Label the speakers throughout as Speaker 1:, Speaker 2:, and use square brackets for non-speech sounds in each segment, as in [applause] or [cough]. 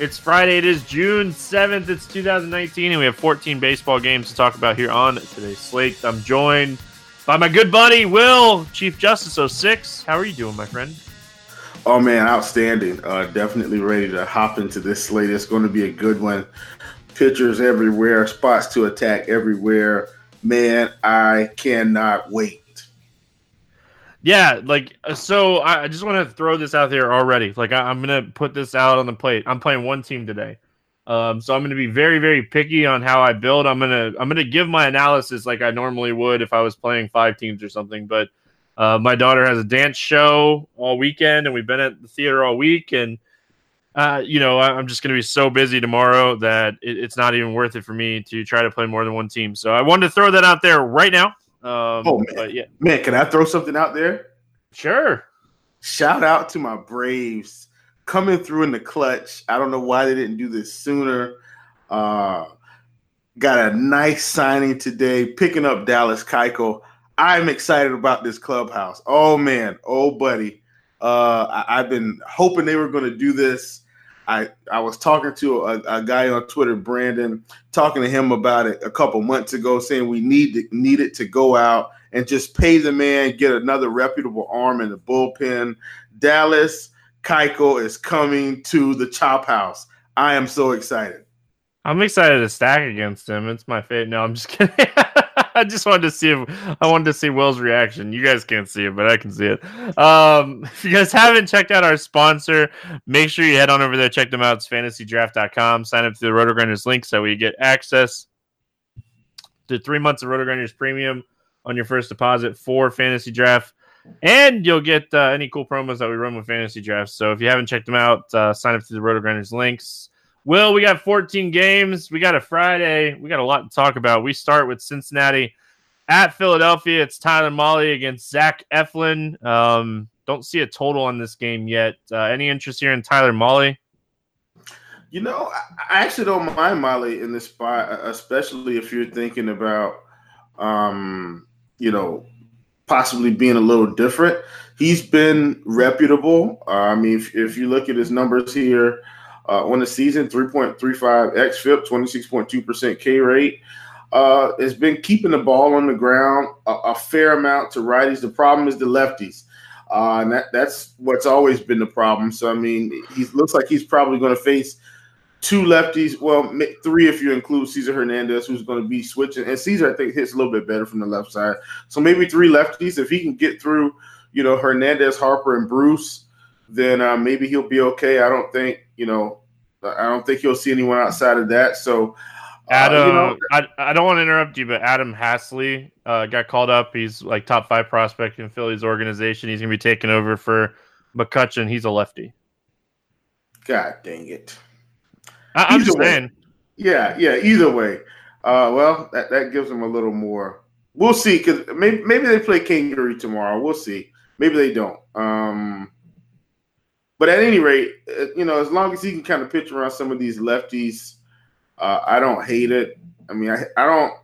Speaker 1: It's Friday. It is June 7th. It's 2019, and we have 14 baseball games to talk about here on today's slate. I'm joined by my good buddy, Will, Chief Justice 06. How are you doing, my friend?
Speaker 2: Oh, man, outstanding. Uh, definitely ready to hop into this slate. It's going to be a good one. Pitchers everywhere, spots to attack everywhere. Man, I cannot wait.
Speaker 1: Yeah, like uh, so. I just want to throw this out there already. Like I, am gonna put this out on the plate. I'm playing one team today, um, so I'm gonna be very, very picky on how I build. I'm gonna I'm gonna give my analysis like I normally would if I was playing five teams or something. But uh, my daughter has a dance show all weekend, and we've been at the theater all week, and uh, you know I'm just gonna be so busy tomorrow that it, it's not even worth it for me to try to play more than one team. So I wanted to throw that out there right now. Um,
Speaker 2: oh man, yeah. man, can I throw something out there?
Speaker 1: Sure.
Speaker 2: Shout out to my Braves coming through in the clutch. I don't know why they didn't do this sooner. Uh, got a nice signing today, picking up Dallas Keuchel. I'm excited about this clubhouse. Oh man, oh buddy. Uh, I, have been hoping they were going to do this. I, I was talking to a, a, guy on Twitter, Brandon, talking to him about it a couple months ago, saying we need to, need it to go out and just pay the man, get another reputable arm in the bullpen. Dallas Keuchel is coming to the Chop House. I am so excited.
Speaker 1: I'm excited to stack against him. It's my favorite. No, I'm just kidding. [laughs] [laughs] I just wanted to see if I wanted to see Will's reaction. You guys can't see it, but I can see it. Um, [laughs] if you guys haven't checked out our sponsor, make sure you head on over there, check them out. It's fantasydraft.com. Sign up to the Roto Grinders link so we get access to three months of Roto Grinders premium on your first deposit for fantasy draft. And you'll get uh, any cool promos that we run with fantasy drafts. So if you haven't checked them out, uh, sign up to the Roto Grinders links. Will, we got 14 games. We got a Friday. We got a lot to talk about. We start with Cincinnati at Philadelphia. It's Tyler Mahle against Zach Eflin. Um, don't see a total on this game yet. Uh, any interest here in Tyler Mahle?
Speaker 2: You know, I actually don't mind Mahle in this spot, especially if you're thinking about, um, you know, possibly being a little different. He's been reputable. Uh, I mean, if, if you look at his numbers here, uh, on the season, 3.35 xFIP, 26.2% K rate. Uh, has been keeping the ball on the ground a, a, fair amount to righties. The problem is the lefties. Uh, and that, that's what's always been the problem. So, I mean, he looks like he's probably going to face two lefties. Well, three if you include Cesar Hernandez, who's going to be switching. And Cesar, I think, hits a little bit better from the left side. So maybe three lefties. If he can get through, you know, Hernandez, Harper, and Bruce, then uh, maybe he'll be okay. I don't think, you know, I don't think he'll see anyone outside of that. So,
Speaker 1: uh, Adam, you know, I, I don't want to interrupt you, but Adam Haseley uh, got called up. He's like top five prospect in Philly's organization. He's going to be taking over for McCutchen. He's a lefty.
Speaker 2: God dang it.
Speaker 1: I, am just way. saying.
Speaker 2: Yeah, yeah. Either way, uh, well, that, that gives him a little more. We'll see because maybe maybe they play Kangaroo tomorrow. We'll see. Maybe they don't. Um, but at any rate, uh, you know, as long as he can kind of pitch around some of these lefties, uh, I don't hate it. I mean, I, I don't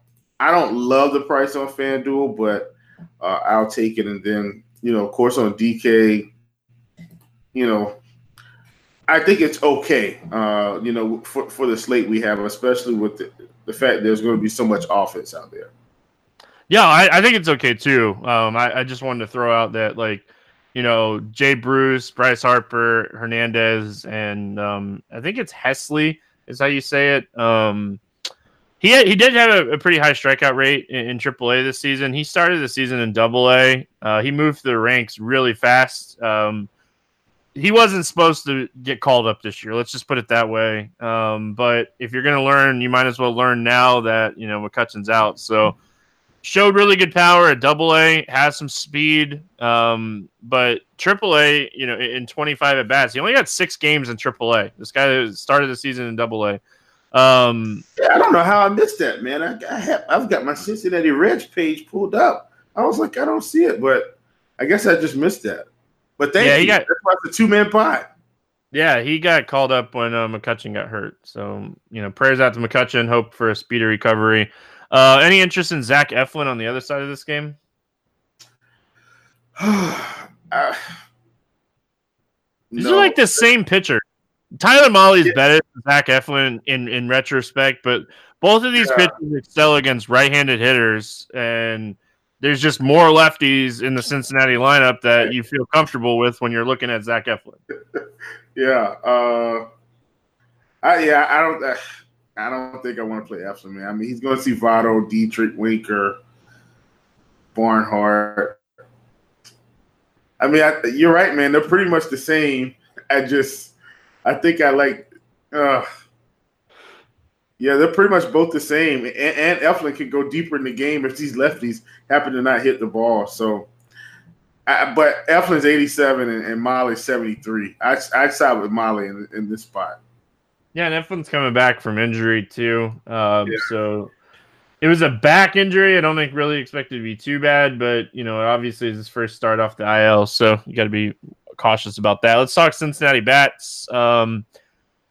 Speaker 2: I don't love the price on FanDuel, but uh, I'll take it. And then you know, of course, on DK, you know, I think it's okay, uh, you know, for, for the slate we have, especially with the, the fact there's going to be so much offense out there.
Speaker 1: Yeah, I, I think it's okay too. Um, I, I, just wanted to throw out that, like, you know, Jay Bruce, Bryce Harper, Hernandez, and um, I think it's Hesley is how you say it. Um, he had, he did have a, a, pretty high strikeout rate in, in, AAA this season. He started the season in Double A. Uh, he moved through the ranks really fast. Um, he wasn't supposed to get called up this year. Let's just put it that way. Um, but if you're going to learn, you might as well learn now that you know McCutchen's out. So showed really good power at Double A, has some speed, um, but Triple A, you know, in 25 at bats, he only got six games in Triple A. This guy started the season in Double A. Um,
Speaker 2: yeah, I don't know how I missed that, man. I, I have I've got my Cincinnati Reds page pulled up. I was like, I don't see it, but I guess I just missed that. But thank yeah, you. Got, That's why it's a two man pot.
Speaker 1: Yeah, he got called up when uh, McCutchen got hurt. So, you know, prayers out to McCutchen. Hope for a speedy recovery. Uh, any interest in Zach Eflin on the other side of this game? [sighs] uh, These no. are like the same pitcher. Tyler Mahle's yeah. better than Zach Eflin in, in retrospect, but both of these yeah. pitchers excel against right handed hitters. And there's just more lefties in the Cincinnati lineup that you feel comfortable with when you're looking at Zach Eflin. [laughs]
Speaker 2: yeah, uh, I yeah, I don't, uh, I don't think I want to play Eflin, man. I mean, he's going to see Votto, Dietrich, Winker, Barnhart. I mean, I, you're right, man. They're pretty much the same. I just, I think I like. Uh, yeah, they're pretty much both the same. And, and Eflin can go deeper in the game if these lefties happen to not hit the ball. So, I, but Eflin's 87 and, and Mahle's 73. I, I'd side with Mahle in, in this spot.
Speaker 1: Yeah, and Eflin's coming back from injury too. Um, yeah. So it was a back injury. I don't think really expected to be too bad, but you know, obviously it's his first start off the IL, so you got to be cautious about that. Let's talk Cincinnati bats. Um,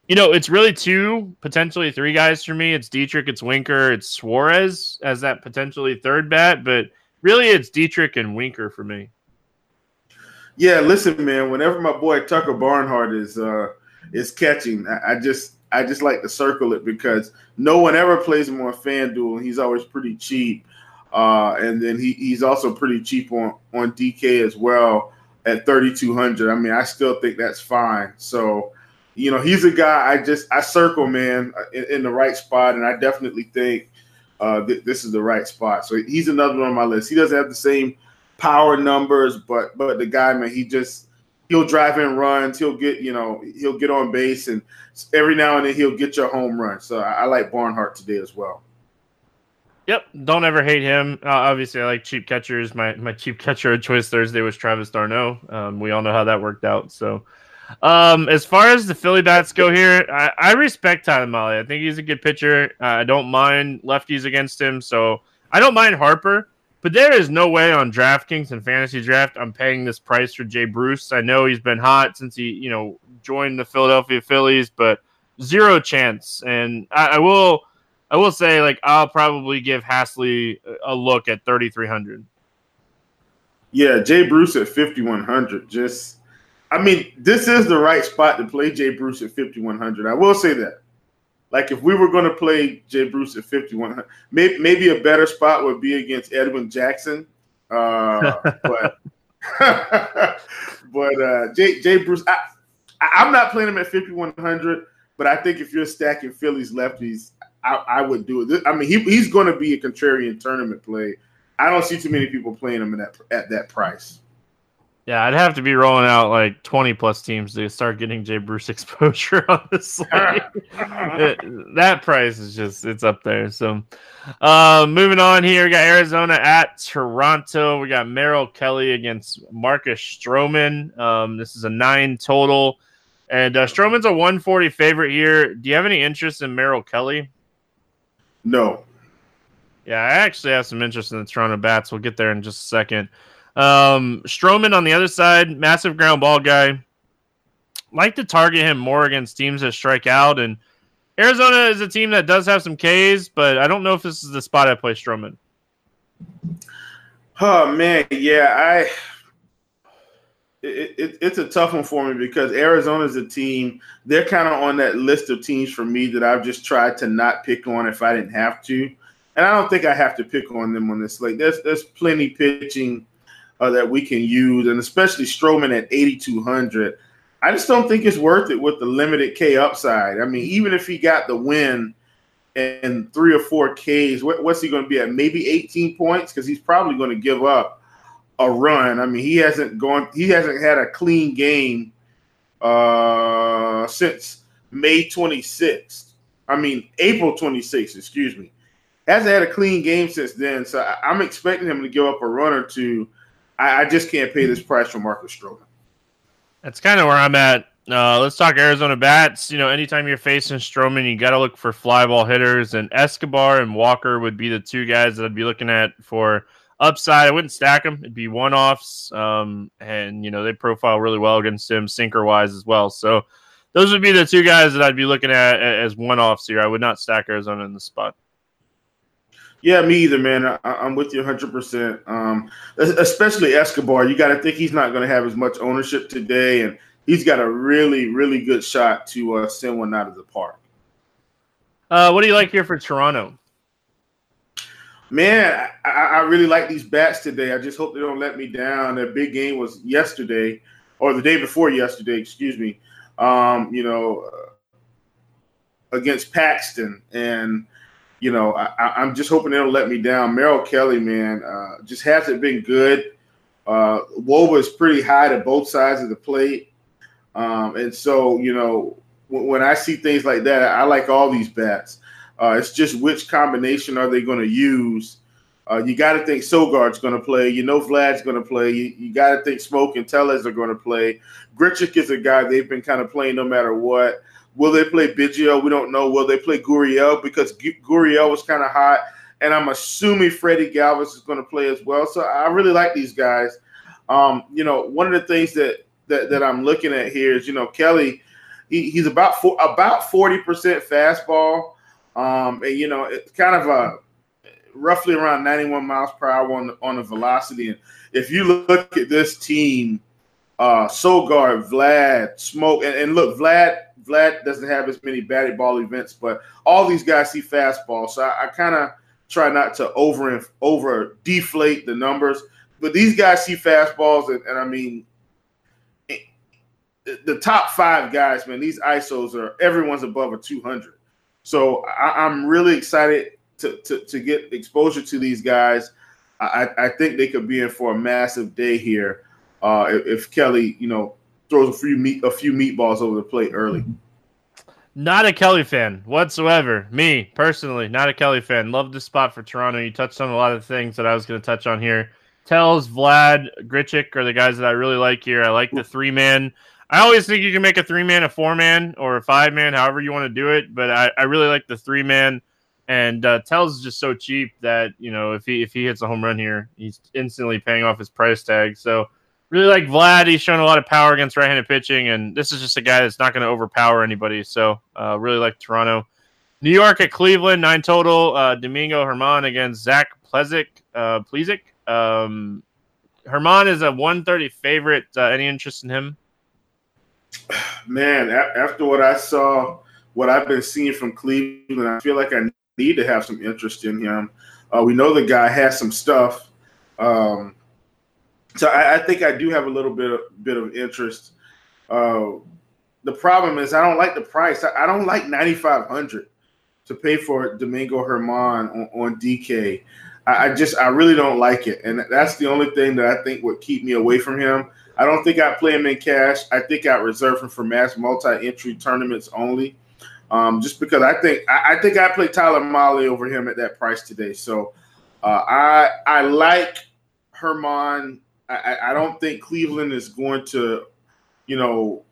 Speaker 1: you know, it's really two, potentially three guys for me. It's Dietrich, it's Winker, it's Suarez as that potentially third bat, but really it's Dietrich and Winker for me.
Speaker 2: Yeah, listen, man. Whenever my boy Tucker Barnhart is uh is catching, I, I just I just like to circle it because no one ever plays him on FanDuel, and he's always pretty cheap. Uh, and then he, he's also pretty cheap on on DK as well at 3200. I mean, I still think that's fine. So you know, he's a guy I just I circle, man, in, in the right spot, and I definitely think uh, th- this is the right spot. So he's another one on my list. He doesn't have the same power numbers, but but the guy, man, he just he'll drive in runs. He'll get you know he'll get on base, and every now and then he'll get your home run. So I, I like Barnhart today as well.
Speaker 1: Yep, don't ever hate him. Uh, obviously, I like cheap catchers. My my cheap catcher of choice Thursday was Travis d'Arnaud. Um, we all know how that worked out. So um, as far as the Philly bats go here, I, I respect Tyler Mahle. I think he's a good pitcher. Uh, I don't mind lefties against him, so I don't mind Harper. But there is no way on DraftKings and Fantasy Draft I'm paying this price for Jay Bruce. I know he's been hot since he, you know, joined the Philadelphia Phillies, but zero chance. And I, I will, I will say, like, I'll probably give Haseley a look at 3,300.
Speaker 2: Yeah, Jay Bruce at 5,100. Just I mean, this is the right spot to play Jay Bruce at 5,100. I will say that. Like, if we were going to play Jay Bruce at 5,100, maybe, maybe a better spot would be against Edwin Jackson. Uh, [laughs] but [laughs] but uh, Jay, Jay Bruce, I, I'm not playing him at 5,100. but I think if you're stacking Phillies lefties, I, I would do it. I mean, he, he's going to be a contrarian tournament play. I don't see too many people playing him at at that price.
Speaker 1: Yeah, I'd have to be rolling out like 20 plus teams to start getting Jay Bruce [laughs] exposure on the [laughs] slate. that price is just it's up there. So uh, moving on here, we got Arizona at Toronto. We got Merrill Kelly against Marcus Stroman. Um, this is a nine total. And uh, Stroman's a 140 favorite here. Do you have any interest in Merrill Kelly?
Speaker 2: No.
Speaker 1: Yeah, I actually have some interest in the Toronto Bats. We'll get there in just a second. Um, Stroman on the other side, massive ground ball guy. Like to target him more against teams that strike out. And Arizona is a team that does have some Ks, but I don't know if this is the spot I play Stroman.
Speaker 2: Oh man, yeah, I. It, it, it's a tough one for me because Arizona is a team. They're kind of on that list of teams for me that I've just tried to not pick on if I didn't have to, and I don't think I have to pick on them on this. Like, there's there's plenty pitching uh, that we can use, and especially Stroman at 8,200. I just don't think it's worth it with the limited K upside. I mean, even if he got the win and three or four Ks, what, what's he going to be at? Maybe 18 points because he's probably going to give up a run. I mean, he hasn't gone, he hasn't had a clean game uh, since May 26th. I mean, April 26th, excuse me. Hasn't had a clean game since then. So I'm expecting him to give up a run or two I, I just can't pay this price for Marcus Stroman.
Speaker 1: That's kind of where I'm at. Uh, let's talk Arizona bats. You know, anytime you're facing Stroman, you got to look for fly ball hitters, and Escobar and Walker would be the two guys that I'd be looking at for upside. I wouldn't stack them; it'd be one offs, um, and you know they profile really well against him sinker wise as well. So those would be the two guys that I'd be looking at as one offs here. I would not stack Arizona in the spot.
Speaker 2: Yeah, me either, man. I, am with you 100%. Um, especially Escobar. You got to think he's not going to have as much ownership today, and he's got a really, really good shot to uh, send one out of the park.
Speaker 1: Uh, what do you like here for Toronto?
Speaker 2: Man, I, I, really like these bats today. I just hope they don't let me down. Their big game was yesterday, or the day before yesterday, excuse me. Um, you know, uh, against Paxton, and you know, I, am just hoping they'll let me down. Merrill Kelly, man, uh, just hasn't been good. Uh, wOBA is pretty high to both sides of the plate. Um, and so, you know, when, when, I see things like that, I like all these bats. Uh, it's just which combination are they going to use? Uh, you got to think Sogard's going to play. You know Vlad's going to play. You, you got to think Smoak and Tellez are going to play. Grichuk is a guy they've been kind of playing no matter what. Will they play Biggio? We don't know. Will they play Gurriel? Because Gurriel was kind of hot. And I'm assuming Freddie Galvis is going to play as well. So I really like these guys. Um, you know, one of the things that, that that I'm looking at here is, you know, Kelly, he, he's about four, about 40% fastball. Um, and, you know, it's kind of a roughly around 91 miles per hour on on the velocity. And if you look at this team, uh, Vlad, Smoak, and, and look, Vlad Vlad doesn't have as many batted ball events, but all these guys see fastball. So I, I kind of try not to over over deflate the numbers. But these guys see fastballs, and, and I mean, the top five guys, man, these ISOs are everyone's above a 200. So I, am really excited to, to, to get exposure to these guys. I, I think they could be in for a massive day here uh, if, if Kelly, you know, throws a few meat a few meatballs over the plate early.
Speaker 1: Not a Kelly fan whatsoever. Me personally, not a Kelly fan. Love the spot for Toronto. You touched on a lot of things that I was going to touch on here. Tellez Vlad Grichuk are the guys that I really like here. I like the three man. I always think you can make a three man, a four man, or a five man, however you want to do it. But I, I really like the three man. And uh, Tellez is just so cheap that you know if he if he hits a home run here, he's instantly paying off his price tag. So really like Vlad. He's shown a lot of power against right-handed pitching, and this is just a guy that's not going to overpower anybody. So, uh, really like Toronto. New York at Cleveland, nine total. Uh, Domingo Germán against Zach Plesac. Uh, Plesac. Um, Germán is a 130 favorite. Uh, any interest in him?
Speaker 2: Man, after what I saw, what I've been seeing from Cleveland, I feel like I need to have some interest in him. Uh, we know the guy has some stuff. Um, so I, I, think I do have a little bit of bit of interest. Uh, the problem is I don't like the price. I, I don't like ninety five hundred to pay for Domingo Germán on, on DK. I, I, just I really don't like it, and that's the only thing that I think would keep me away from him. I don't think I play him in cash. I think I reserve him for mass multi-entry tournaments only, um, just because I think I, I think I play Tyler Mahle over him at that price today. So uh, I I like Germán. I, I don't think Cleveland is going to, you know,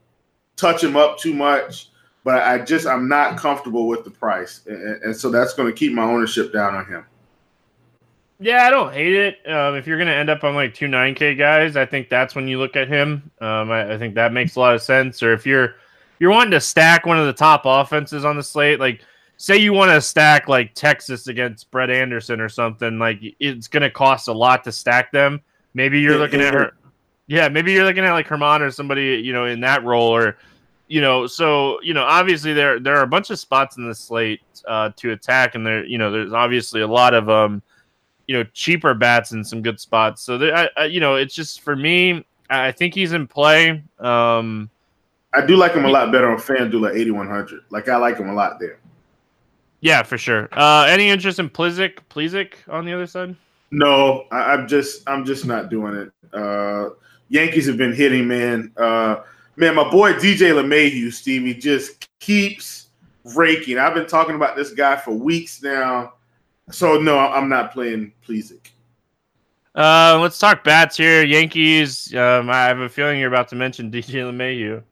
Speaker 2: touch him up too much but I just I'm not comfortable with the price, and, and so that's going to keep my ownership down on him.
Speaker 1: Yeah, I don't hate it. Um, if you're going to end up on like two nine K guys, I think that's when you look at him. Um, I, I, think that makes a lot of sense. Or if you're you're wanting to stack one of the top offenses on the slate, like say you want to stack like Texas against Brett Anderson or something, like it's going to cost a lot to stack them. Maybe you're looking at her. Yeah, maybe you're looking at like Germán or somebody you know in that role or you know, so you know, obviously there there are a bunch of spots in the slate uh, to attack, and there you know, there's obviously a lot of um, you know, cheaper bats in some good spots. So there, I, I, you know, it's just for me, I think he's in play. Um,
Speaker 2: I do like him a lot better on FanDuel at 8100. Like I like him a lot there.
Speaker 1: Yeah, for sure. Uh, any interest in Plesac? Plesac on the other side?
Speaker 2: No, I, am just I'm just not doing it. Uh, Yankees have been hitting, man. Uh, man, my boy DJ LeMahieu, Stevie, just keeps raking. I've been talking about this guy for weeks now. So no, I'm not playing Plesac.
Speaker 1: Uh, let's talk bats here. Yankees. Um, I have a feeling you're about to mention [laughs] DJ LeMahieu.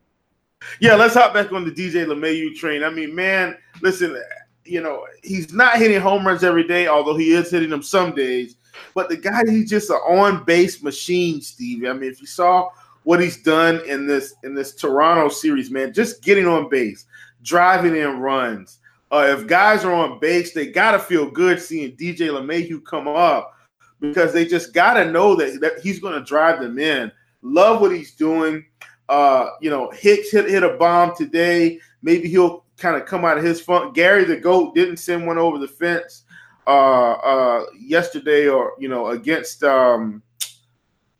Speaker 2: Yeah, let's hop back on the DJ LeMahieu train. I mean, man, listen, you know, he's not hitting home runs every day, although he is hitting them some days. But the guy, he's just an on base machine, Stevie. I mean, if you saw what he's done in this in this Toronto series, man. Just getting on base, driving in runs. Uh, if guys are on base, they gotta feel good seeing DJ LeMahieu come up because they just gotta know that, that he's gonna drive them in. Love what he's doing. Uh, you know, Hicks hit hit a bomb today. Maybe he'll kind of come out of his funk. Gary the Goat didn't send one over the fence uh uh yesterday or you know against um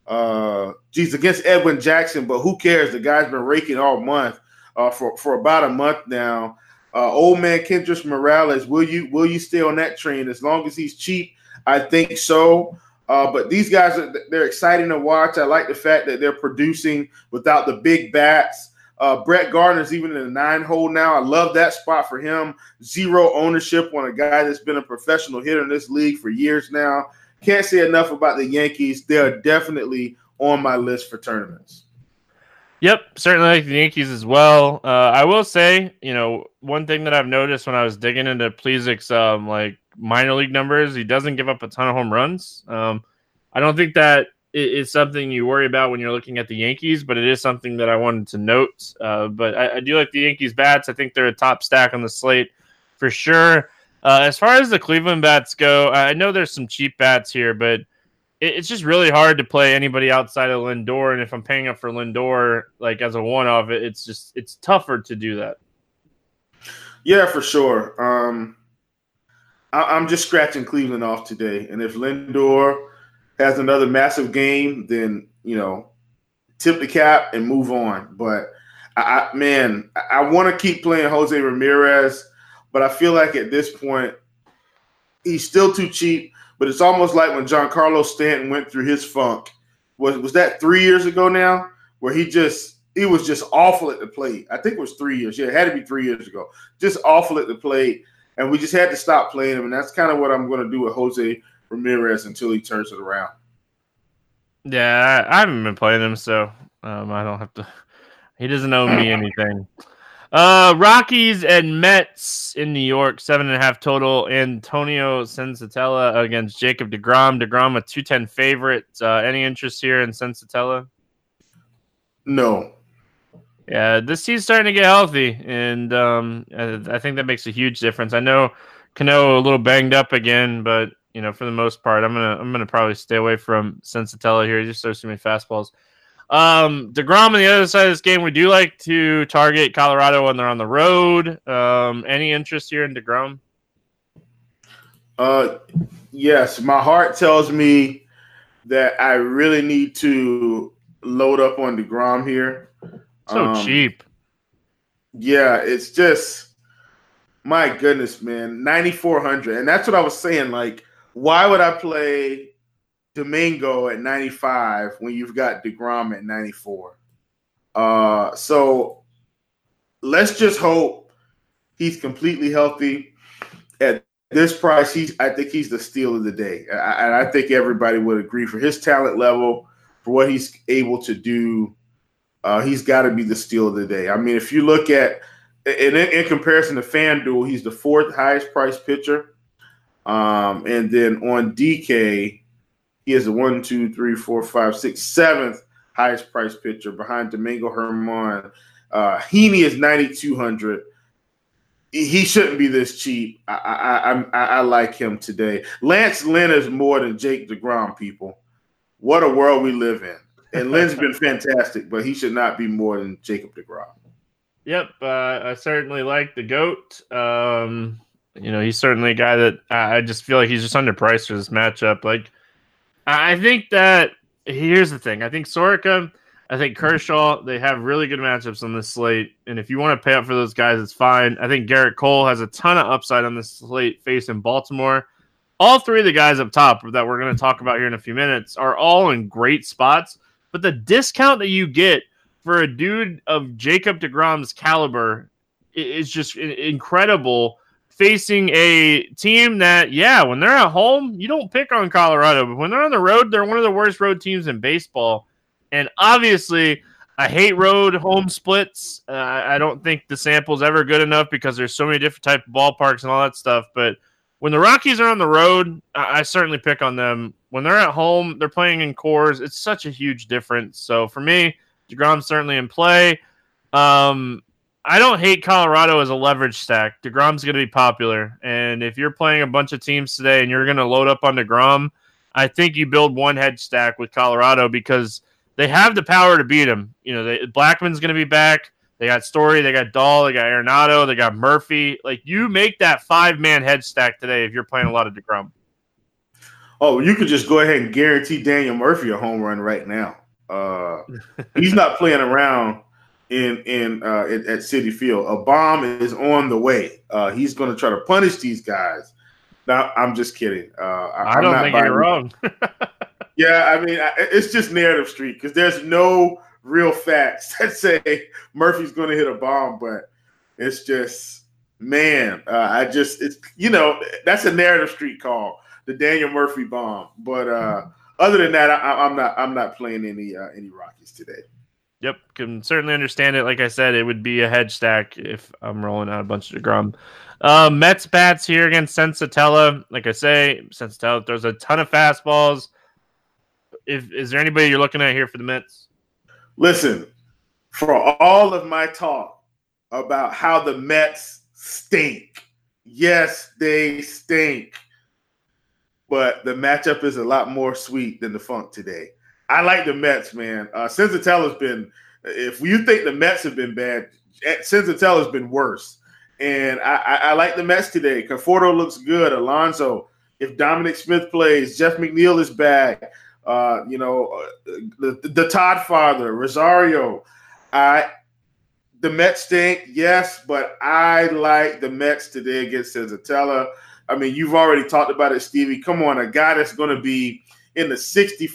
Speaker 2: uh, geez, against Edwin Jackson, but who cares? The guy's been raking all month uh, for for about a month now. Uh, old man Kendrys Morales, will you will you stay on that train as long as he's cheap? I think so. Uh, but these guys are they're exciting to watch. I like the fact that they're producing without the big bats. Uh, Brett Gardner's even in the nine hole now. I love that spot for him. Zero ownership on a guy that's been a professional hitter in this league for years now. Can't say enough about the Yankees. They are definitely on my list for tournaments.
Speaker 1: Yep, certainly like the Yankees as well. Uh, I will say, you know, one thing that I've noticed when I was digging into Plesac's um, like minor league numbers, he doesn't give up a ton of home runs. Um, I don't think that is something you worry about when you're looking at the Yankees, but it is something that I wanted to note. Uh, but I, I, do like the Yankees bats. I think they're a top stack on the slate for sure. Uh, as far as the Cleveland bats go, I know there's some cheap bats here, but it, it's just really hard to play anybody outside of Lindor. And if I'm paying up for Lindor, like as a one off, it, it's just it's tougher to do that.
Speaker 2: Yeah, for sure. Um, I, am just scratching Cleveland off today, and if Lindor has another massive game, then you know, tip the cap and move on. But I, I man, I, I want to keep playing Jose Ramirez. But I feel like at this point, he's still too cheap. But it's almost like when Giancarlo Stanton went through his funk. Was was that three years ago now? Where he just he was just awful at the plate. I think it was three years. Yeah, it had to be three years ago. Just awful at the plate. And we just had to stop playing him. And that's kind of what I'm going to do with Jose Ramirez until he turns it around.
Speaker 1: Yeah, I haven't been playing him, so um, I don't have to. He doesn't owe me anything. Uh, Rockies and Mets in New York, seven and a half total. Antonio Senzatela against Jacob DeGrom. DeGrom a 210 favorite. Uh, any interest here in Senzatela?
Speaker 2: No.
Speaker 1: Yeah, this team's starting to get healthy, and um, I think that makes a huge difference. I know Cano a little banged up again, but you know, for the most part, I'm gonna I'm gonna probably stay away from Senzatela here. He just throws too many fastballs. Um, Degrom on the other side of this game, we do like to target Colorado when they're on the road. Um, any interest here in Degrom?
Speaker 2: Uh, yes. My heart tells me that I really need to load up on Degrom here.
Speaker 1: So um, cheap.
Speaker 2: Yeah, it's just my goodness, man, ninety four hundred, and that's what I was saying. Like, why would I play Domingo at ninety five when you've got Degrom at ninety four? Uh, so let's just hope he's completely healthy. At this price, he's I think he's the steal of the day, and I, I think everybody would agree for his talent level, for what he's able to do. Uh, he's got to be the steal of the day. I mean, if you look at in, in comparison to FanDuel, he's the fourth highest priced pitcher. Um, and then on DK, he is the one, two, three, four, five, six, seventh highest priced pitcher behind Domingo Germán. Uh, Heaney is 9,200. He shouldn't be this cheap. I, I, I, I like him today. Lance Lynn is more than Jake DeGrom, people. What a world we live in. And Lynn's been [laughs] fantastic, but he should not be more than Jacob DeGrom.
Speaker 1: Yep, uh, I certainly like the goat. Um, you know, he's certainly a guy that I just feel like he's just underpriced for this matchup. Like, I think that here's the thing. I think Soroka, I think Kershaw, they have really good matchups on this slate. And if you want to pay up for those guys, it's fine. I think Gerrit Cole has a ton of upside on this slate facing Baltimore. All three of the guys up top that we're going to talk about here in a few minutes are all in great spots. But the discount that you get for a dude of Jacob DeGrom's caliber is just incredible facing a team that, yeah, when they're at home, you don't pick on Colorado, but when they're on the road, they're one of the worst road teams in baseball. And obviously, I hate road home splits. Uh, I don't think the sample's ever good enough because there's so many different type of ballparks and all that stuff. But when the Rockies are on the road, I, I certainly pick on them. When they're at home, they're playing in Coors. It's such a huge difference. So for me, DeGrom's certainly in play. Um, I don't hate Colorado as a leverage stack. DeGrom's going to be popular. And if you're playing a bunch of teams today and you're going to load up on DeGrom, I think you build one head stack with Colorado because they have the power to beat him. You know, they, Blackmon's going to be back. They got Story, they got Dahl, they got Arenado, they got Murphy. Like you make that five man head stack today if you're playing a lot of DeGrom.
Speaker 2: Oh, you could just go ahead and guarantee Daniel Murphy a home run right now. Uh, he's not playing around in in uh, at, at, Citi Field. A bomb is on the way. Uh, he's going to try to punish these guys. Now, I'm just kidding. Uh, I,
Speaker 1: I don't think you're wrong. [laughs]
Speaker 2: yeah, I mean, it's just narrative street because there's no real facts [laughs] that say Murphy's going to hit a bomb, but it's just man. Uh, I just it's you know that's a narrative street call, the Daniel Murphy bomb, but. uh other than that, I, am not I'm not playing any uh, any Rockies today.
Speaker 1: Yep, can certainly understand it. Like I said, it would be a hedge stack if I'm rolling out a bunch of Degrom. Uh, Mets bats here against Senzatela. Like I say, Senzatela throws a ton of fastballs. If is there anybody you're looking at here for the Mets?
Speaker 2: Listen, for all of my talk about how the Mets stink, yes, they stink but the matchup is a lot more sweet than the Funk today. I like the Mets, man. Uh, Senzatela's been, if you think the Mets have been bad, eh, Senzatela's been worse. And I, I, I like the Mets today. Conforto looks good. Alonso, if Dominic Smith plays, Jeff McNeil is back. Uh, you know, uh, the, the Todd father, Rosario. I the Mets stink, yes, but I like the Mets today against Senzatela. I mean, you've already talked about it, Stevie. Come on, a guy that's going to be in the 65%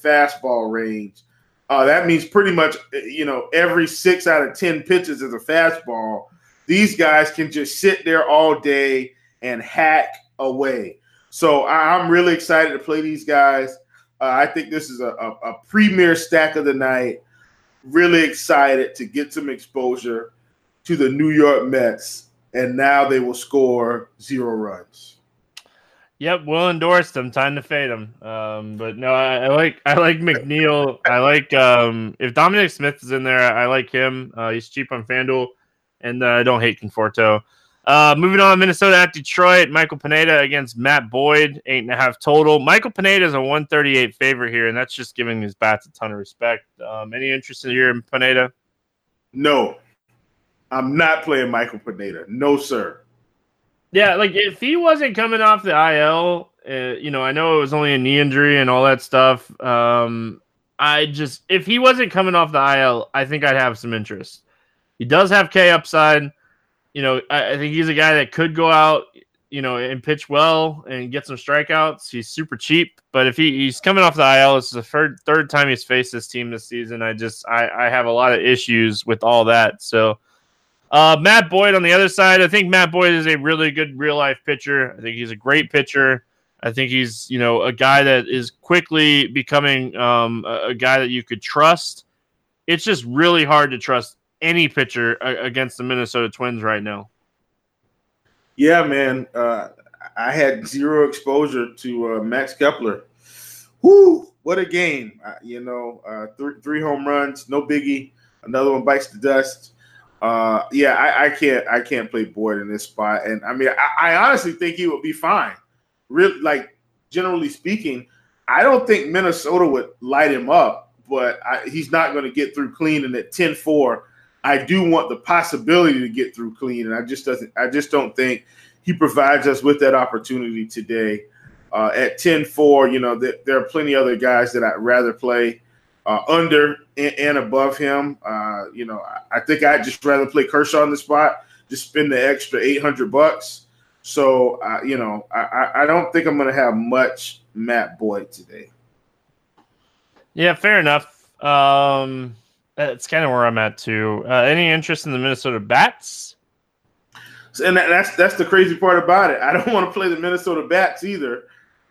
Speaker 2: fastball range. Uh, that means pretty much, you know, every six out of 10 pitches is a fastball. These guys can just sit there all day and hack away. So I'm really excited to play these guys. Uh, I think this is a, a, a premier stack of the night. Really excited to get some exposure to the New York Mets and now they will score zero runs.
Speaker 1: Yep, we'll endorse them. Time to fade them. Um, but no, I, I, like I like McNeil. I like um, if Dominic Smith is in there, I like him. Uh, he's cheap on FanDuel, and uh, I don't hate Conforto. Uh, moving on, Minnesota at Detroit. Michael Pineda against Matt Boyd, eight and a half total. Michael Pineda is a 138 favorite here, and that's just giving his bats a ton of respect. Um, any interest in here in Pineda?
Speaker 2: No, I'm not playing Michael Pineda. No, sir.
Speaker 1: Yeah, like if he wasn't coming off the IL, uh, you know, I know it was only a knee injury and all that stuff. Um, I just if he wasn't coming off the IL, I think I'd have some interest. He does have K upside. You know, I, I think he's a guy that could go out, you know, and pitch well and get some strikeouts. He's super cheap, but if he, he's coming off the IL, it's the third third time he's faced this team this season. I just I, I have a lot of issues with all that. So uh, Matt Boyd on the other side, I think Matt Boyd is a really good real life pitcher. I think he's a great pitcher. I think he's you know a guy that is quickly becoming um, a, a guy that you could trust. It's just really hard to trust any pitcher against the Minnesota Twins right now.
Speaker 2: Yeah, man. Uh, I had zero exposure to uh, Max Kepler. Whoo, what a game! Uh, you know, uh, th- three home runs, no biggie. Another one bites the dust. Uh, yeah, I, I, can't I can't play Boyd in this spot, and I mean I, I honestly think he would be fine. Really, like generally speaking, I don't think Minnesota would light him up, but I, he's not going to get through clean. And at 10-4, I do want the possibility to get through clean, and I just doesn't I just don't think he provides us with that opportunity today. Uh, at 10-4, you know, th- there are plenty other guys that I'd rather play uh, under and, and, above him. Uh, you know, I, I think I'd just rather play Kershaw on the spot, just spend the extra 800 bucks. So, uh, you know, I, I don't think I'm going to have much Matt Boyd today.
Speaker 1: Yeah, fair enough. Um, that's kind of where I'm at too. Uh, any interest in the Minnesota Bats?
Speaker 2: And that's that's the crazy part about it. I don't [laughs] want to play the Minnesota Bats either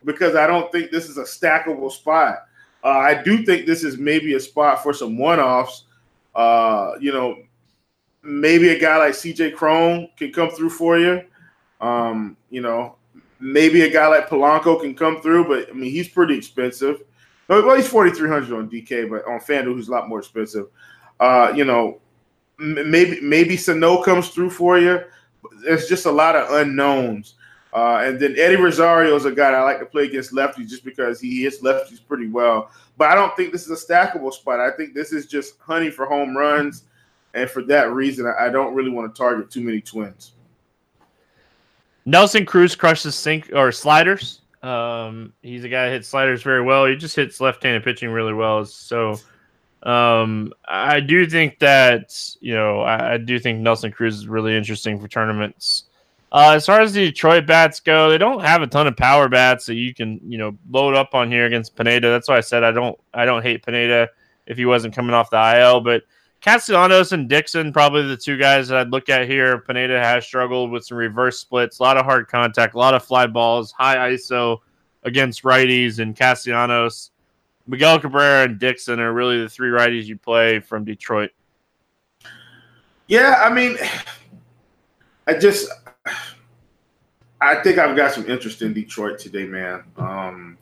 Speaker 2: because I don't think this is a stackable spot. Uh, I do think this is maybe a spot for some one-offs. Uh, you know, maybe a guy like CJ Cron can come through for you. Um, you know, maybe a guy like Polanco can come through, but I mean he's pretty expensive. Well, he's forty three hundred on DK, but on FanDuel, who's a lot more expensive. Uh, you know, maybe maybe Sano comes through for you. There's just a lot of unknowns. Uh, and then Eddie Rosario is a guy I like to play against lefties just because he hits lefties pretty well. But I don't think this is a stackable spot. I think this is just honey for home runs. And for that reason, I don't really want to target too many twins.
Speaker 1: Nelson Cruz crushes sink or sliders. Um, he's a guy that hits sliders very well. He just hits left-handed pitching really well. So um, I do think that you know I, I do think Nelson Cruz is really interesting for tournaments. Uh, as far as the Detroit bats go, they don't have a ton of power bats that you can, you know, load up on here against Pineda. That's why I said I don't, I don't hate Pineda if he wasn't coming off the IL. But Castellanos and Dixon, probably the two guys that I'd look at here. Pineda has struggled with some reverse splits, a lot of hard contact, a lot of fly balls, high ISO against righties, and Castellanos, Miguel Cabrera, and Dixon are really the three righties you play from Detroit.
Speaker 2: Yeah, I mean, I just I think I've got some interest in Detroit today, man. Um,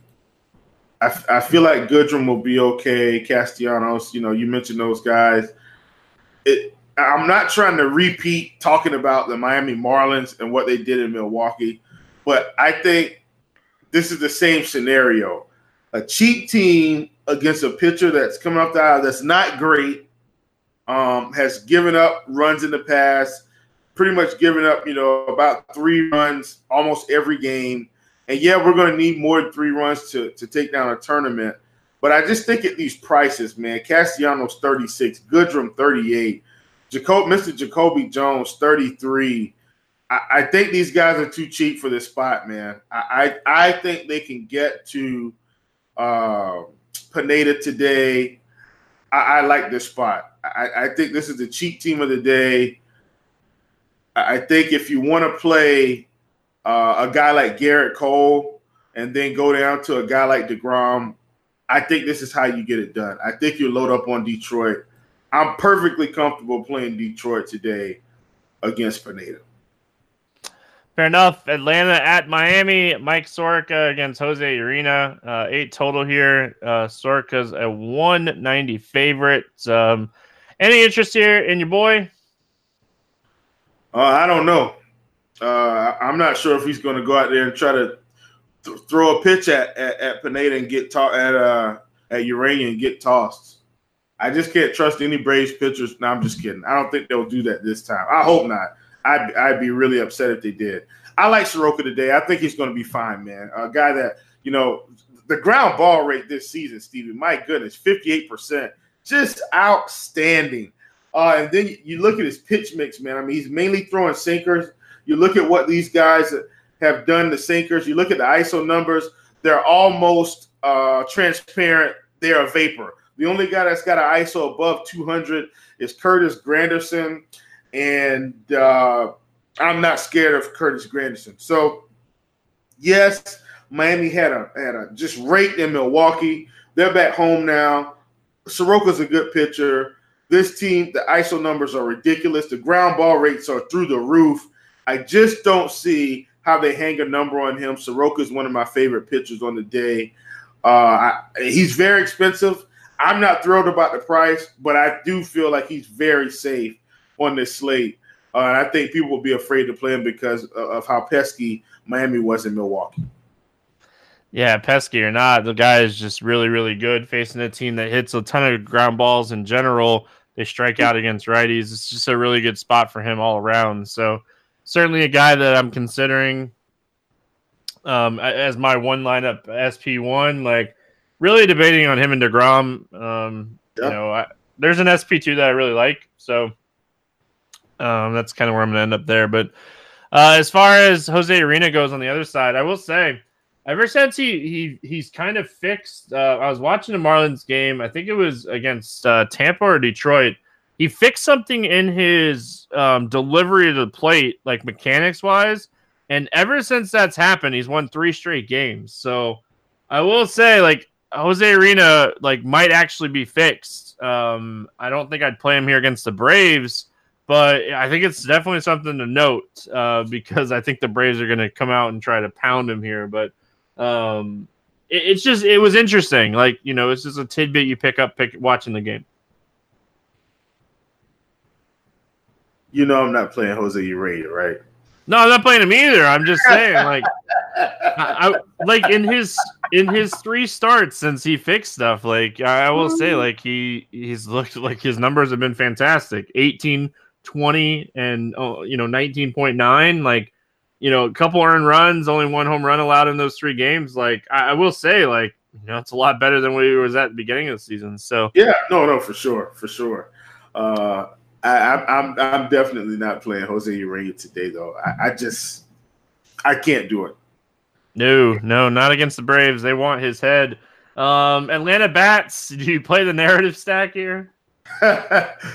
Speaker 2: I, I feel like Goodrum will be okay. Castellanos, you know, you mentioned those guys. It, I'm not trying to repeat talking about the Miami Marlins and what they did in Milwaukee, but I think this is the same scenario. A cheap team against a pitcher that's coming off the aisle that's not great, um, has given up runs in the past, pretty much giving up, you know, about three runs almost every game. And yeah, we're going to need more than three runs to, to take down a tournament. But I just think at these prices, man, Castellanos 36, Goodrum 38, Jacob, Mr. Jacoby Jones 33. I, I, think these guys are too cheap for this spot, man. I, I, I think they can get to uh, Pineda today. I, I like this spot. I, I think this is the cheap team of the day. I think if you want to play uh, a guy like Gerrit Cole and then go down to a guy like DeGrom, I think this is how you get it done. I think you load up on Detroit. I'm perfectly comfortable playing Detroit today against Pineda.
Speaker 1: Fair enough. Atlanta at Miami. Mike Soroka against Jose Urena. Uh, eight total here. Uh, Soroka's a 190 favorite. Um, any interest here in your boy?
Speaker 2: Uh, I don't know. Uh, I'm not sure if he's going to go out there and try to th- throw a pitch at, at, at Pineda and get to- at uh, at Urena and get tossed. I just can't trust any Braves pitchers. No, I'm just kidding. I don't think they'll do that this time. I hope not. I'd, I'd be really upset if they did. I like Soroka today. I think he's going to be fine, man. A guy that, you know, the ground ball rate this season, Stevie, my goodness, 58%. Just outstanding. Uh, and then you look at his pitch mix, man. I mean, he's mainly throwing sinkers. You look at what these guys have done to sinkers. You look at the ISO numbers; they're almost uh, transparent. They are a vapor. The only guy that's got an ISO above 200 is Curtis Granderson, and uh, I'm not scared of Curtis Granderson. So, yes, Miami had a had a just rate in Milwaukee. They're back home now. Soroka's a good pitcher. This team, the ISO numbers are ridiculous. The ground ball rates are through the roof. I just don't see how they hang a number on him. Soroka is one of my favorite pitchers on the day. Uh, I, he's very expensive. I'm not thrilled about the price, but I do feel like he's very safe on this slate. Uh, and I think people will be afraid to play him because of how pesky Miami was in Milwaukee.
Speaker 1: Yeah, pesky or not, the guy is just really, really good facing a team that hits a ton of ground balls in general. They strike out against righties. It's just a really good spot for him all around. So, certainly a guy that I'm considering um, as my one lineup SP1. Like, really debating on him and DeGrom. Um, yep. You know, I, there's an SP2 that I really like. So, um, that's kind of where I'm going to end up there. But uh, as far as Jose Urena goes on the other side, I will say ever since he he he's kind of fixed. Uh, I was watching the Marlins game. I think it was against uh, Tampa or Detroit. He fixed something in his um, delivery to the plate, like mechanics wise. And ever since that's happened, he's won three straight games. So I will say, like Jose Urena, like might actually be fixed. Um, I don't think I'd play him here against the Braves, but I think it's definitely something to note uh, because I think the Braves are going to come out and try to pound him here. But um, it, it's just it was interesting. Like you know, it's just a tidbit you pick up pick watching the game.
Speaker 2: You know, I'm not playing Jose Urena, right?
Speaker 1: No, I'm not playing him either. I'm just saying, like, I, I, like in his in his three starts since he fixed stuff. Like, I, I will say, like he he's looked like his numbers have been fantastic. 18, 20, and oh, you know, 19.9. Like, you know, a couple earned runs, only one home run allowed in those three games. Like I, I will say, like you know, it's a lot better than we was at the beginning of the season. So
Speaker 2: yeah, no, no, for sure, for sure. Uh, I, I'm I'm definitely not playing Jose Urena today, though. I, I just I can't do it.
Speaker 1: No, no, not against the Braves. They want his head. Um, Atlanta Bats. [laughs] Do you play the narrative stack here? [laughs]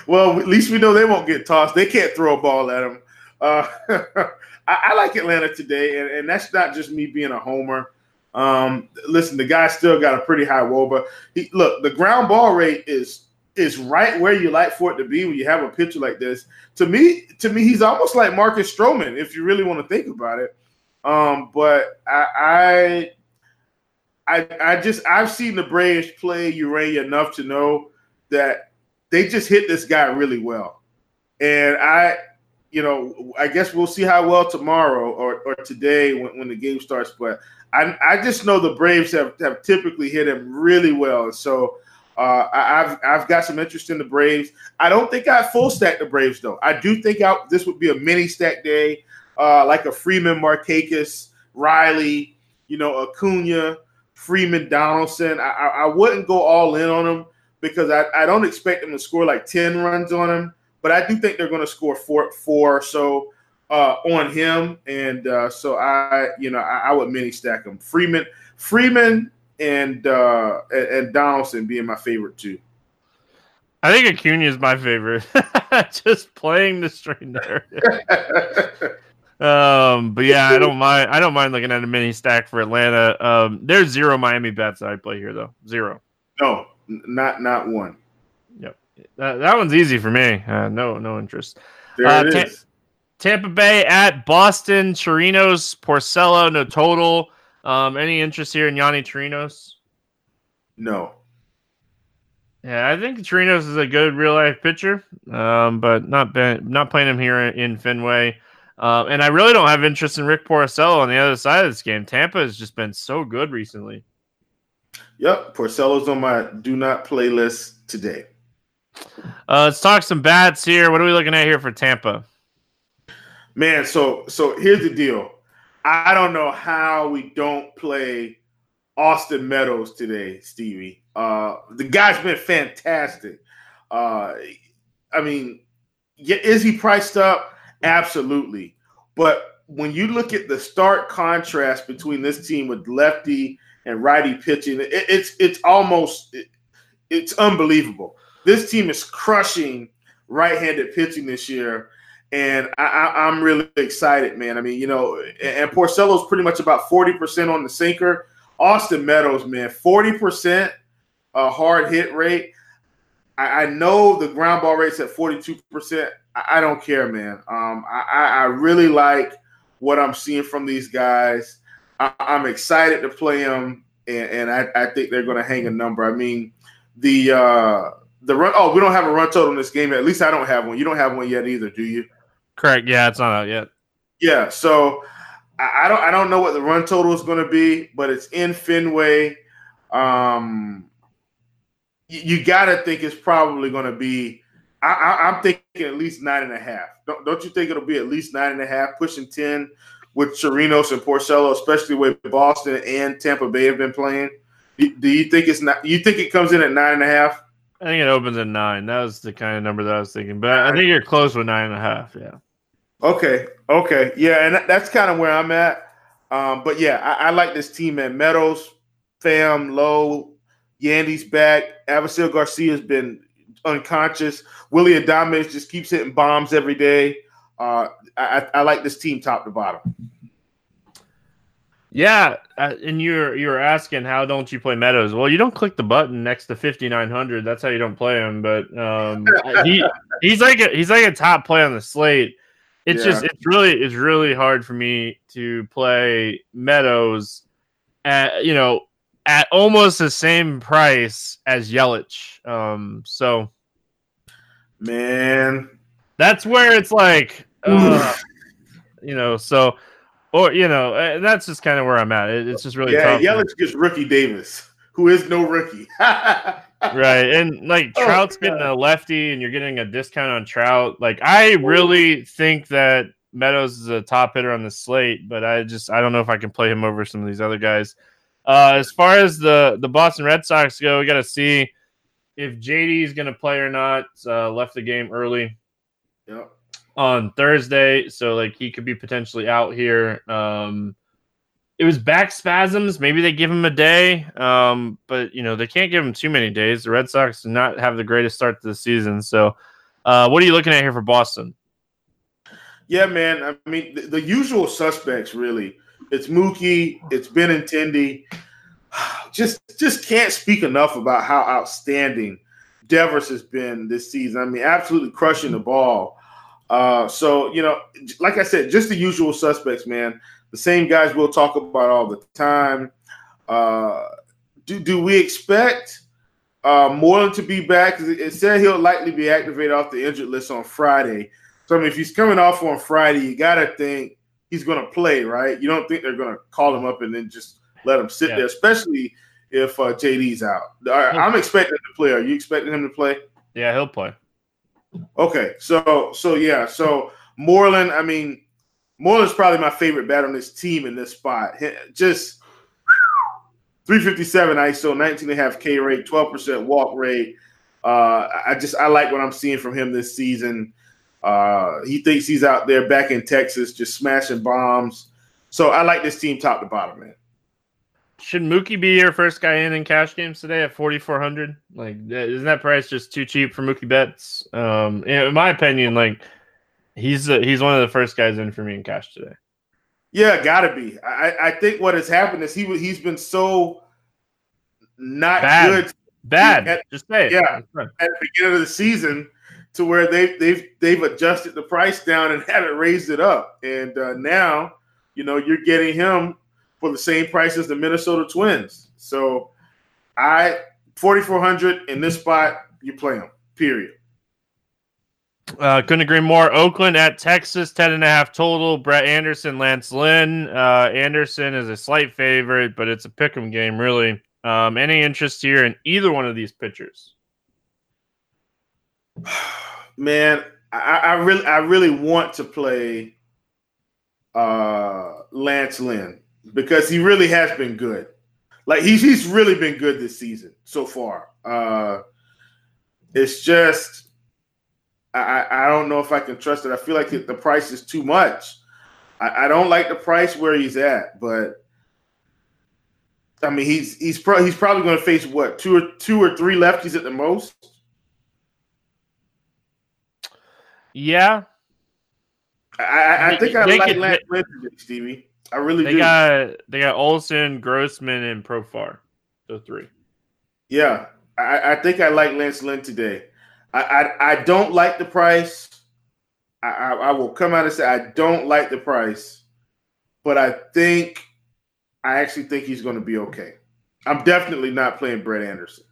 Speaker 2: well, at least we know they won't get tossed. They can't throw a ball at them. Uh, [laughs] I, I, like Atlanta today, and, and, that's not just me being a homer. Um, listen, the guy still got a pretty high wOBA. He, look, the ground ball rate is is right where you like for it to be when you have a pitcher like this. To me, to me, he's almost like Marcus Stroman, if you really want to think about it. Um, but I, I, I, I just I've seen the Braves play Urena enough to know that they just hit this guy really well, and I you know, I guess we'll see how well tomorrow or, or today when, when the game starts. But I, I just know the Braves have, have typically hit him really well. So uh, I, have I've got some interest in the Braves. I don't think I full stack the Braves though. I do think I, this would be a mini stack day, uh, like a Freeman, Markakis, Riley, you know, Acuna, Freeman, Donaldson. I, I, I wouldn't go all in on them because I, I don't expect them to score like ten runs on him but I do think they're going to score four four so uh, on him, and uh, so I you know I, I, would mini stack him. Freeman, Freeman, and uh, and, and Donaldson being my favorite too.
Speaker 1: I think Acuna is my favorite. [laughs] Just playing the string there. [laughs] um, but yeah, I don't mind. I don't mind looking at a mini stack for Atlanta. Um, there's zero Miami bets that I play here though. Zero.
Speaker 2: No, not not one.
Speaker 1: That, that one's easy for me. Uh, no, no interest.
Speaker 2: There uh, it Ta-.
Speaker 1: Tampa Bay at Boston. Chirinos, Porcello, no total. Um, any interest here in Yonny Chirinos?
Speaker 2: No.
Speaker 1: Yeah, I think Chirinos is a good real life pitcher, um, but not been, not playing him here in Fenway. Uh, and I really don't have interest in Rick Porcello on the other side of this game. Tampa has just been so good recently.
Speaker 2: Yep, Porcello's on my do not play list today.
Speaker 1: Uh, let's talk some bats here. What are we looking at here for Tampa?
Speaker 2: Man, so so here's the deal. I don't know how we don't play Austin Meadows today, Stevie. Uh, the guy's been fantastic. Uh, I mean, is he priced up? Absolutely. But when you look at the stark contrast between this team with lefty and righty pitching, it, it's it's almost it, it's unbelievable. This team is crushing right-handed pitching this year, and I, am really excited, man. I mean, you know, and, and Porcello's pretty much about forty percent on the sinker. Austin Meadows, man, forty percent a hard hit rate. I, I know the ground ball rate's at 42%. I, I don't care, man. Um, I, I really like what I'm seeing from these guys. I, am excited to play them, and, and I, I, think they're going to hang a number. I mean, the uh, the run. Oh, we don't have a run total in this game. At least I don't have one. You don't have one yet either, do you?
Speaker 1: Correct. Yeah, it's not out yet.
Speaker 2: Yeah. So I, I don't I don't know what the run total is going to be, but it's in Fenway. Um, you got to think it's probably going to be. I, am thinking at least nine and a half. Don't, don't you think it'll be at least nine and a half, pushing ten with Chirinos and Porcello, especially with Boston and Tampa Bay have been playing? Do you think it's not? You think it comes in at nine and a half?
Speaker 1: I think it opens at nine. That was the kind of number that I was thinking, but I think you're close with nine and a half. Yeah.
Speaker 2: Okay. Okay. Yeah, and that's kind of where I'm at. Um, but yeah, I, I like this team, man. Meadows, Pham, Lowe, Yandy's back. Avisail Garcia's been unconscious. Willie Adames just keeps hitting bombs every day. Uh, I, I, like this team top to bottom.
Speaker 1: Yeah, uh, and you're you're asking how don't you play Meadows? Well, you don't click the button next to 5900. That's how you don't play him. But um, [laughs] he he's like a, he's like a top play on the slate. It's yeah. just it's really it's really hard for me to play Meadows. At, you know, at almost the same price as Yelich. Um, so,
Speaker 2: man,
Speaker 1: that's where it's like, uh, you know, so, or you know, uh, that's just kind of where I'm at. It, it's just really
Speaker 2: yeah. Yelich gets rookie Davis, who is no rookie. [laughs]
Speaker 1: right, and like oh, Trout's getting a lefty, and you're getting a discount on Trout. Like, I really think that Meadows is a top hitter on the slate, but I just I don't know if I can play him over some of these other guys. Uh, as far as the the Boston Red Sox go, we got to see if JD is going to play or not. Uh, left the game early
Speaker 2: yep.
Speaker 1: On Thursday, so like he could be potentially out here. Um, it was back spasms. Maybe they give him a day, um, but you know they can't give him too many days. The Red Sox do not have the greatest start to the season. So, uh, what are you looking at here for Boston?
Speaker 2: Yeah, man. I mean, the, the usual suspects really. It's Mookie. It's Benintendi. [sighs] Just just can't speak enough about how outstanding Devers has been this season. I mean, absolutely crushing the ball. Uh, so you know, like I said, just the usual suspects, man. The same guys we'll talk about all the time. Uh, do do we expect uh, Moreland to be back? It said he'll likely be activated off the injured list on Friday. So I mean, if he's coming off on Friday, you got to think he's going to play, right? You don't think they're going to call him up and then just let him sit yeah. there, especially if uh, JD's out. I'm expecting him to play. Are you expecting him to play?
Speaker 1: Yeah, he'll play.
Speaker 2: Okay, so so yeah, so Moreland. I mean, Moreland's probably my favorite bat on this team in this spot. Just 357 ISO, 19 and a half K rate, 12% walk rate. Uh, I just I like what I'm seeing from him this season. Uh, he thinks he's out there back in Texas just smashing bombs. So I like this team top to bottom, man.
Speaker 1: Should Mookie be your first guy in in cash games today at 4,400? Like, isn't that price just too cheap for Mookie Betts? Um, in my opinion, like he's a, he's one of the first guys in for me in cash today.
Speaker 2: Yeah, gotta be. I, I think what has happened is he he's been so not
Speaker 1: Bad.
Speaker 2: good.
Speaker 1: Bad. At, just say it.
Speaker 2: Yeah. At the beginning of the season, to where they've they've they've adjusted the price down and [laughs] haven't raised it up. And uh, now, you know, you're getting him for the same price as the Minnesota Twins. So, I 4400 in this spot, you play them. Period.
Speaker 1: Uh, couldn't agree more. Oakland at Texas, 10 and a half total. Brett Anderson, Lance Lynn. Uh, Anderson is a slight favorite, but it's a pick 'em game, really. Um, any interest here in either one of these pitchers? [sighs]
Speaker 2: Man, I, I, really, I really want to play uh, Lance Lynn because he really has been good. Like he's he's really been good this season so far. Uh, it's just I, I don't know if I can trust it. I feel like the price is too much. I, I don't like the price where he's at, but I mean he's he's pro- he's probably going to face what two or two or three lefties at the most.
Speaker 1: Yeah,
Speaker 2: I, I think I like Lance Lynn Stevie. I really
Speaker 1: they
Speaker 2: do.
Speaker 1: got they got Olson, Grossman, and Profar. Those three.
Speaker 2: Yeah, I, I think I like Lance Lynn today. I, I, I don't like the price. I, I, I will come out and say I don't like the price, but I think I actually think he's going to be okay. I'm definitely not playing Brett Anderson.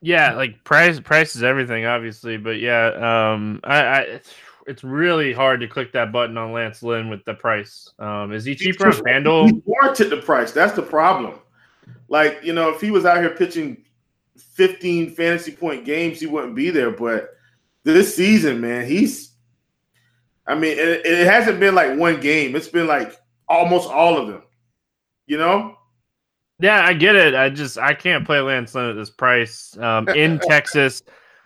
Speaker 1: Yeah, like price price is everything, obviously, but yeah, um, I, I it's, really hard to click that button on Lance Lynn with the price. Um, is he cheaper on?
Speaker 2: He warranted the price. That's the problem. Like you know, if he was out here pitching 15 fantasy point games, he wouldn't be there. But this season, man, he's. I mean, it, it hasn't been like one game. It's been like almost all of them. You know.
Speaker 1: Yeah, I get it. I just I can't play Lance Lynn at this price um, in [laughs] Texas.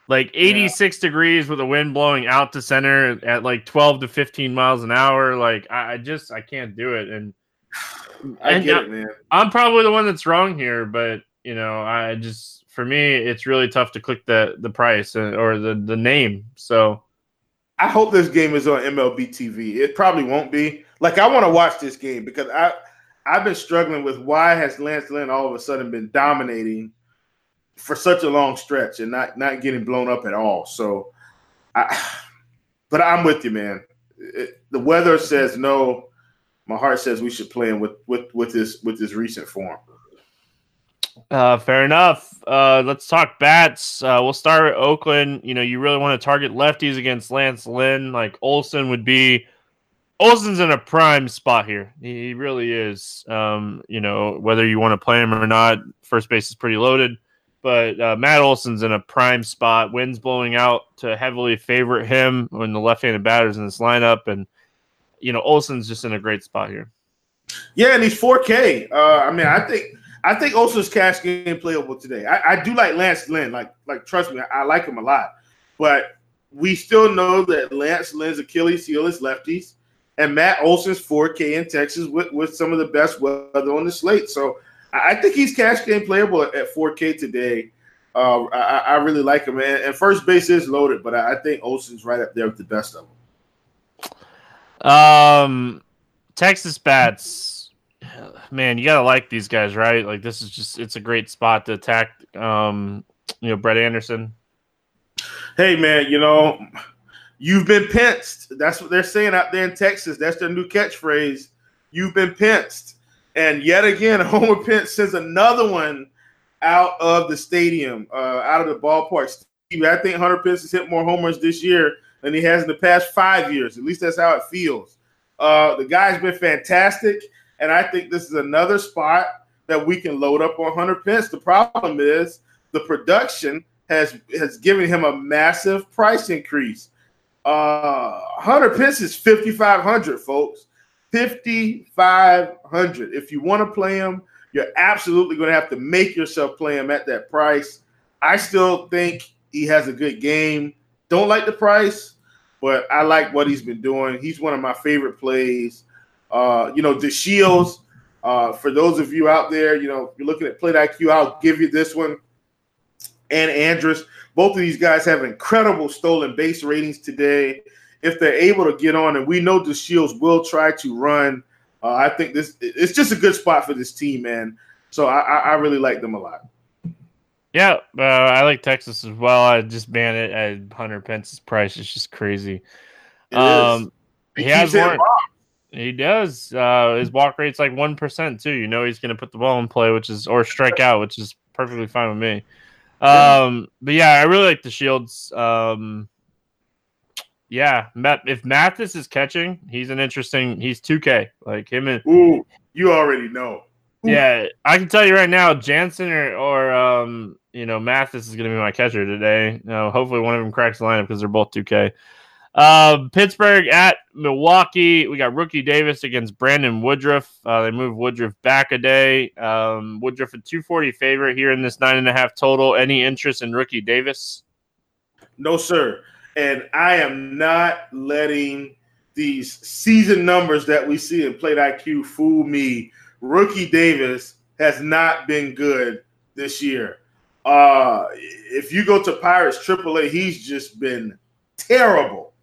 Speaker 1: Like 86 yeah. degrees with the wind blowing out to center at like 12 to 15 miles an hour. Like I, I just I can't do it. And [sighs]
Speaker 2: I and, get it, man.
Speaker 1: I'm probably the one that's wrong here, but you know, I just for me, it's really tough to click the the price uh, or the the name. So
Speaker 2: I hope this game is on MLB TV. It probably won't be. Like I want to watch this game because I I've been struggling with why has Lance Lynn all of a sudden been dominating for such a long stretch and not not getting blown up at all. So, I, but I'm with you, man. It, the weather says no. My heart says we should play him with with with this with this recent form.
Speaker 1: Uh, fair enough. Uh, let's talk bats. Uh, we'll start with Oakland. You know, you really want to target lefties against Lance Lynn. Like Olson would be Olson's in a prime spot here. He really is. Um, you know, whether you want to play him or not, first base is pretty loaded. But uh, Matt Olson's in a prime spot. Wind's blowing out to heavily favorite him when the left-handed batters in this lineup, and you know Olson's just in a great spot here.
Speaker 2: Yeah, and he's 4K. Uh, I mean, I think I think Olson's cash game playable today. I, I do like Lance Lynn. Like, like trust me, I, I like him a lot. But we still know that Lance Lynn's Achilles heel is lefties and Matt Olson's 4K in Texas with, with some of the best weather on the slate. So I think he's cash game playable at 4K today. Uh, I, I, really like him, man. And first base is loaded, but I, think Olson's right up there with the best of
Speaker 1: them. Um, Texas bats, man, you gotta like these guys, right? Like this is just it's a great spot to attack. Um, you know, Brett Anderson.
Speaker 2: Hey, man, you know You've been pinched. That's what they're saying out there in Texas. That's their new catchphrase. You've been pinched. And yet again, [laughs] Homer Pence sends another one out of the stadium, uh, out of the ballpark. Steve, I think Hunter Pence has hit more homers this year than he has in the past five years. At least that's how it feels. Uh, the guy's been fantastic, and I think this is another spot that we can load up on Hunter Pence. The problem is the production has has given him a massive price increase. Uh, Hunter Pence is 5,500, folks. 5,500. If you want to play him, you're absolutely going to have to make yourself play him at that price. I still think he has a good game. Don't like the price, but I like what he's been doing. He's one of my favorite plays. Uh, you know, DeShields, uh, for those of you out there, you know, you're looking at Plate IQ, I'll give you this one. And Andrus, both of these guys have incredible stolen base ratings today. If they're able to get on, and we know DeShields will try to run, uh, I think this it's just a good spot for this team, man. So I, I really like them a lot.
Speaker 1: Yeah, uh, I like Texas as well. I just man it at Hunter Pence's price. It's just crazy.
Speaker 2: It um,
Speaker 1: he, he has more. He does. Uh, his walk rate's like one percent too. You know he's going to put the ball in play, which is or strike out, which is perfectly fine with me. Um, but yeah, I really like DeShields. Um, yeah, Matt, if Mathis is catching, he's an interesting. He's two K like him and.
Speaker 2: Ooh, you already know.
Speaker 1: Ooh. Yeah, I can tell you right now, Jansen or, or um, you know, Mathis is going to be my catcher today. You know, hopefully one of them cracks the lineup because they're both two K. Uh, Pittsburgh at Milwaukee. We got rookie Davis against Brandon Woodruff. Uh, they moved Woodruff back a day. Um, Woodruff a 240 favorite here in this nine and a half total. Any interest in rookie Davis?
Speaker 2: No, sir. And I am not letting these season numbers that we see in Plate IQ fool me. Rookie Davis has not been good this year. Uh, if you go to Pirates AAA, he's just been terrible,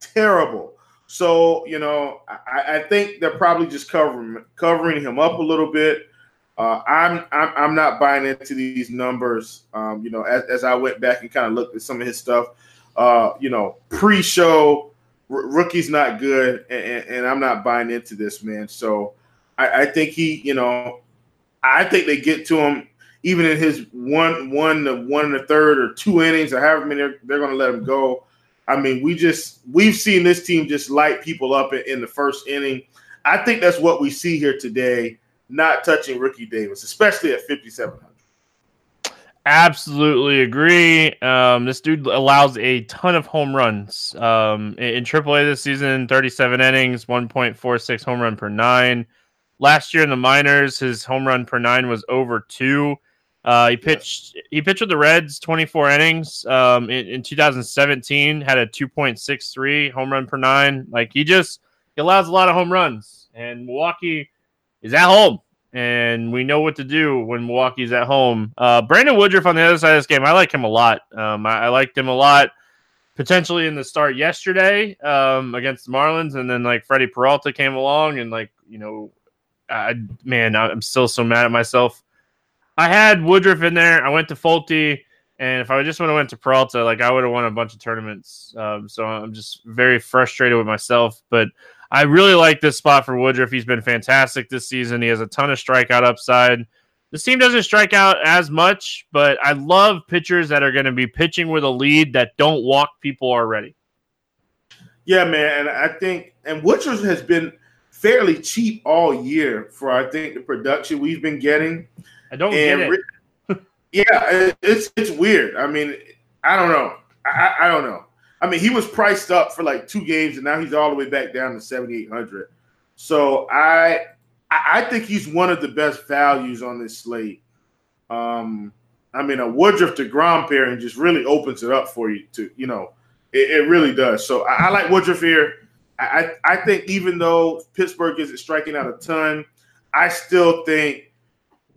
Speaker 2: terrible. So you know, I, I think they're probably just covering covering him up a little bit. Uh, I'm, I'm I'm not buying into these numbers. Um, you know, as, as I went back and kind of looked at some of his stuff, uh, you know, pre-show r- rookie's not good, and, and, I'm not buying into this man. So I, I, think he, you know, I think they get to him even in his one one the one and a third or two innings or however many they're, they're going to let him go. I mean, we just we've seen this team just light people up in, in the first inning. I think that's what we see here today not touching Rookie Davis, especially at 5,700.
Speaker 1: Absolutely agree. Um, this dude allows a ton of home runs. Um, in, AAA this season, 37 innings, 1.46 home run per nine. Last year in the minors, his home run per nine was over two. Uh, he pitched yes. he pitched with the Reds 24 innings. Um, in, in 2017, had a 2.63 home run per nine. Like he just he allows a lot of home runs, and Milwaukee is at home, and we know what to do when Milwaukee's at home. Uh, Brandon Woodruff on the other side of this game, I like him a lot. Um, I, I, liked him a lot potentially in the start yesterday um, against the Marlins, and then like Freddie Peralta came along, and like you know, I, man, I'm still so mad at myself. I had Woodruff in there. I went to Folty. And if I just would have went to Peralta, like I would have won a bunch of tournaments. Um, so I'm just very frustrated with myself. But I really like this spot for Woodruff. He's been fantastic this season. He has a ton of strikeout upside. This team doesn't strike out as much, but I love pitchers that are going to be pitching with a lead that don't walk people already.
Speaker 2: Yeah, man, and I think and Woodruff has been fairly cheap all year for I think the production we've been getting.
Speaker 1: I don't and get
Speaker 2: it. [laughs] yeah, it's it's weird. I mean, I don't know. I, I don't know. I mean, he was priced up for like two games, and now he's all the way back down to seventy eight hundred. So I I think he's one of the best values on this slate. Um, I mean, a Woodruff to Grom pairing just really opens it up for you to, you know, it, it really does. So I, I, like Woodruff here. I, I think even though Pittsburgh isn't striking out a ton, I still think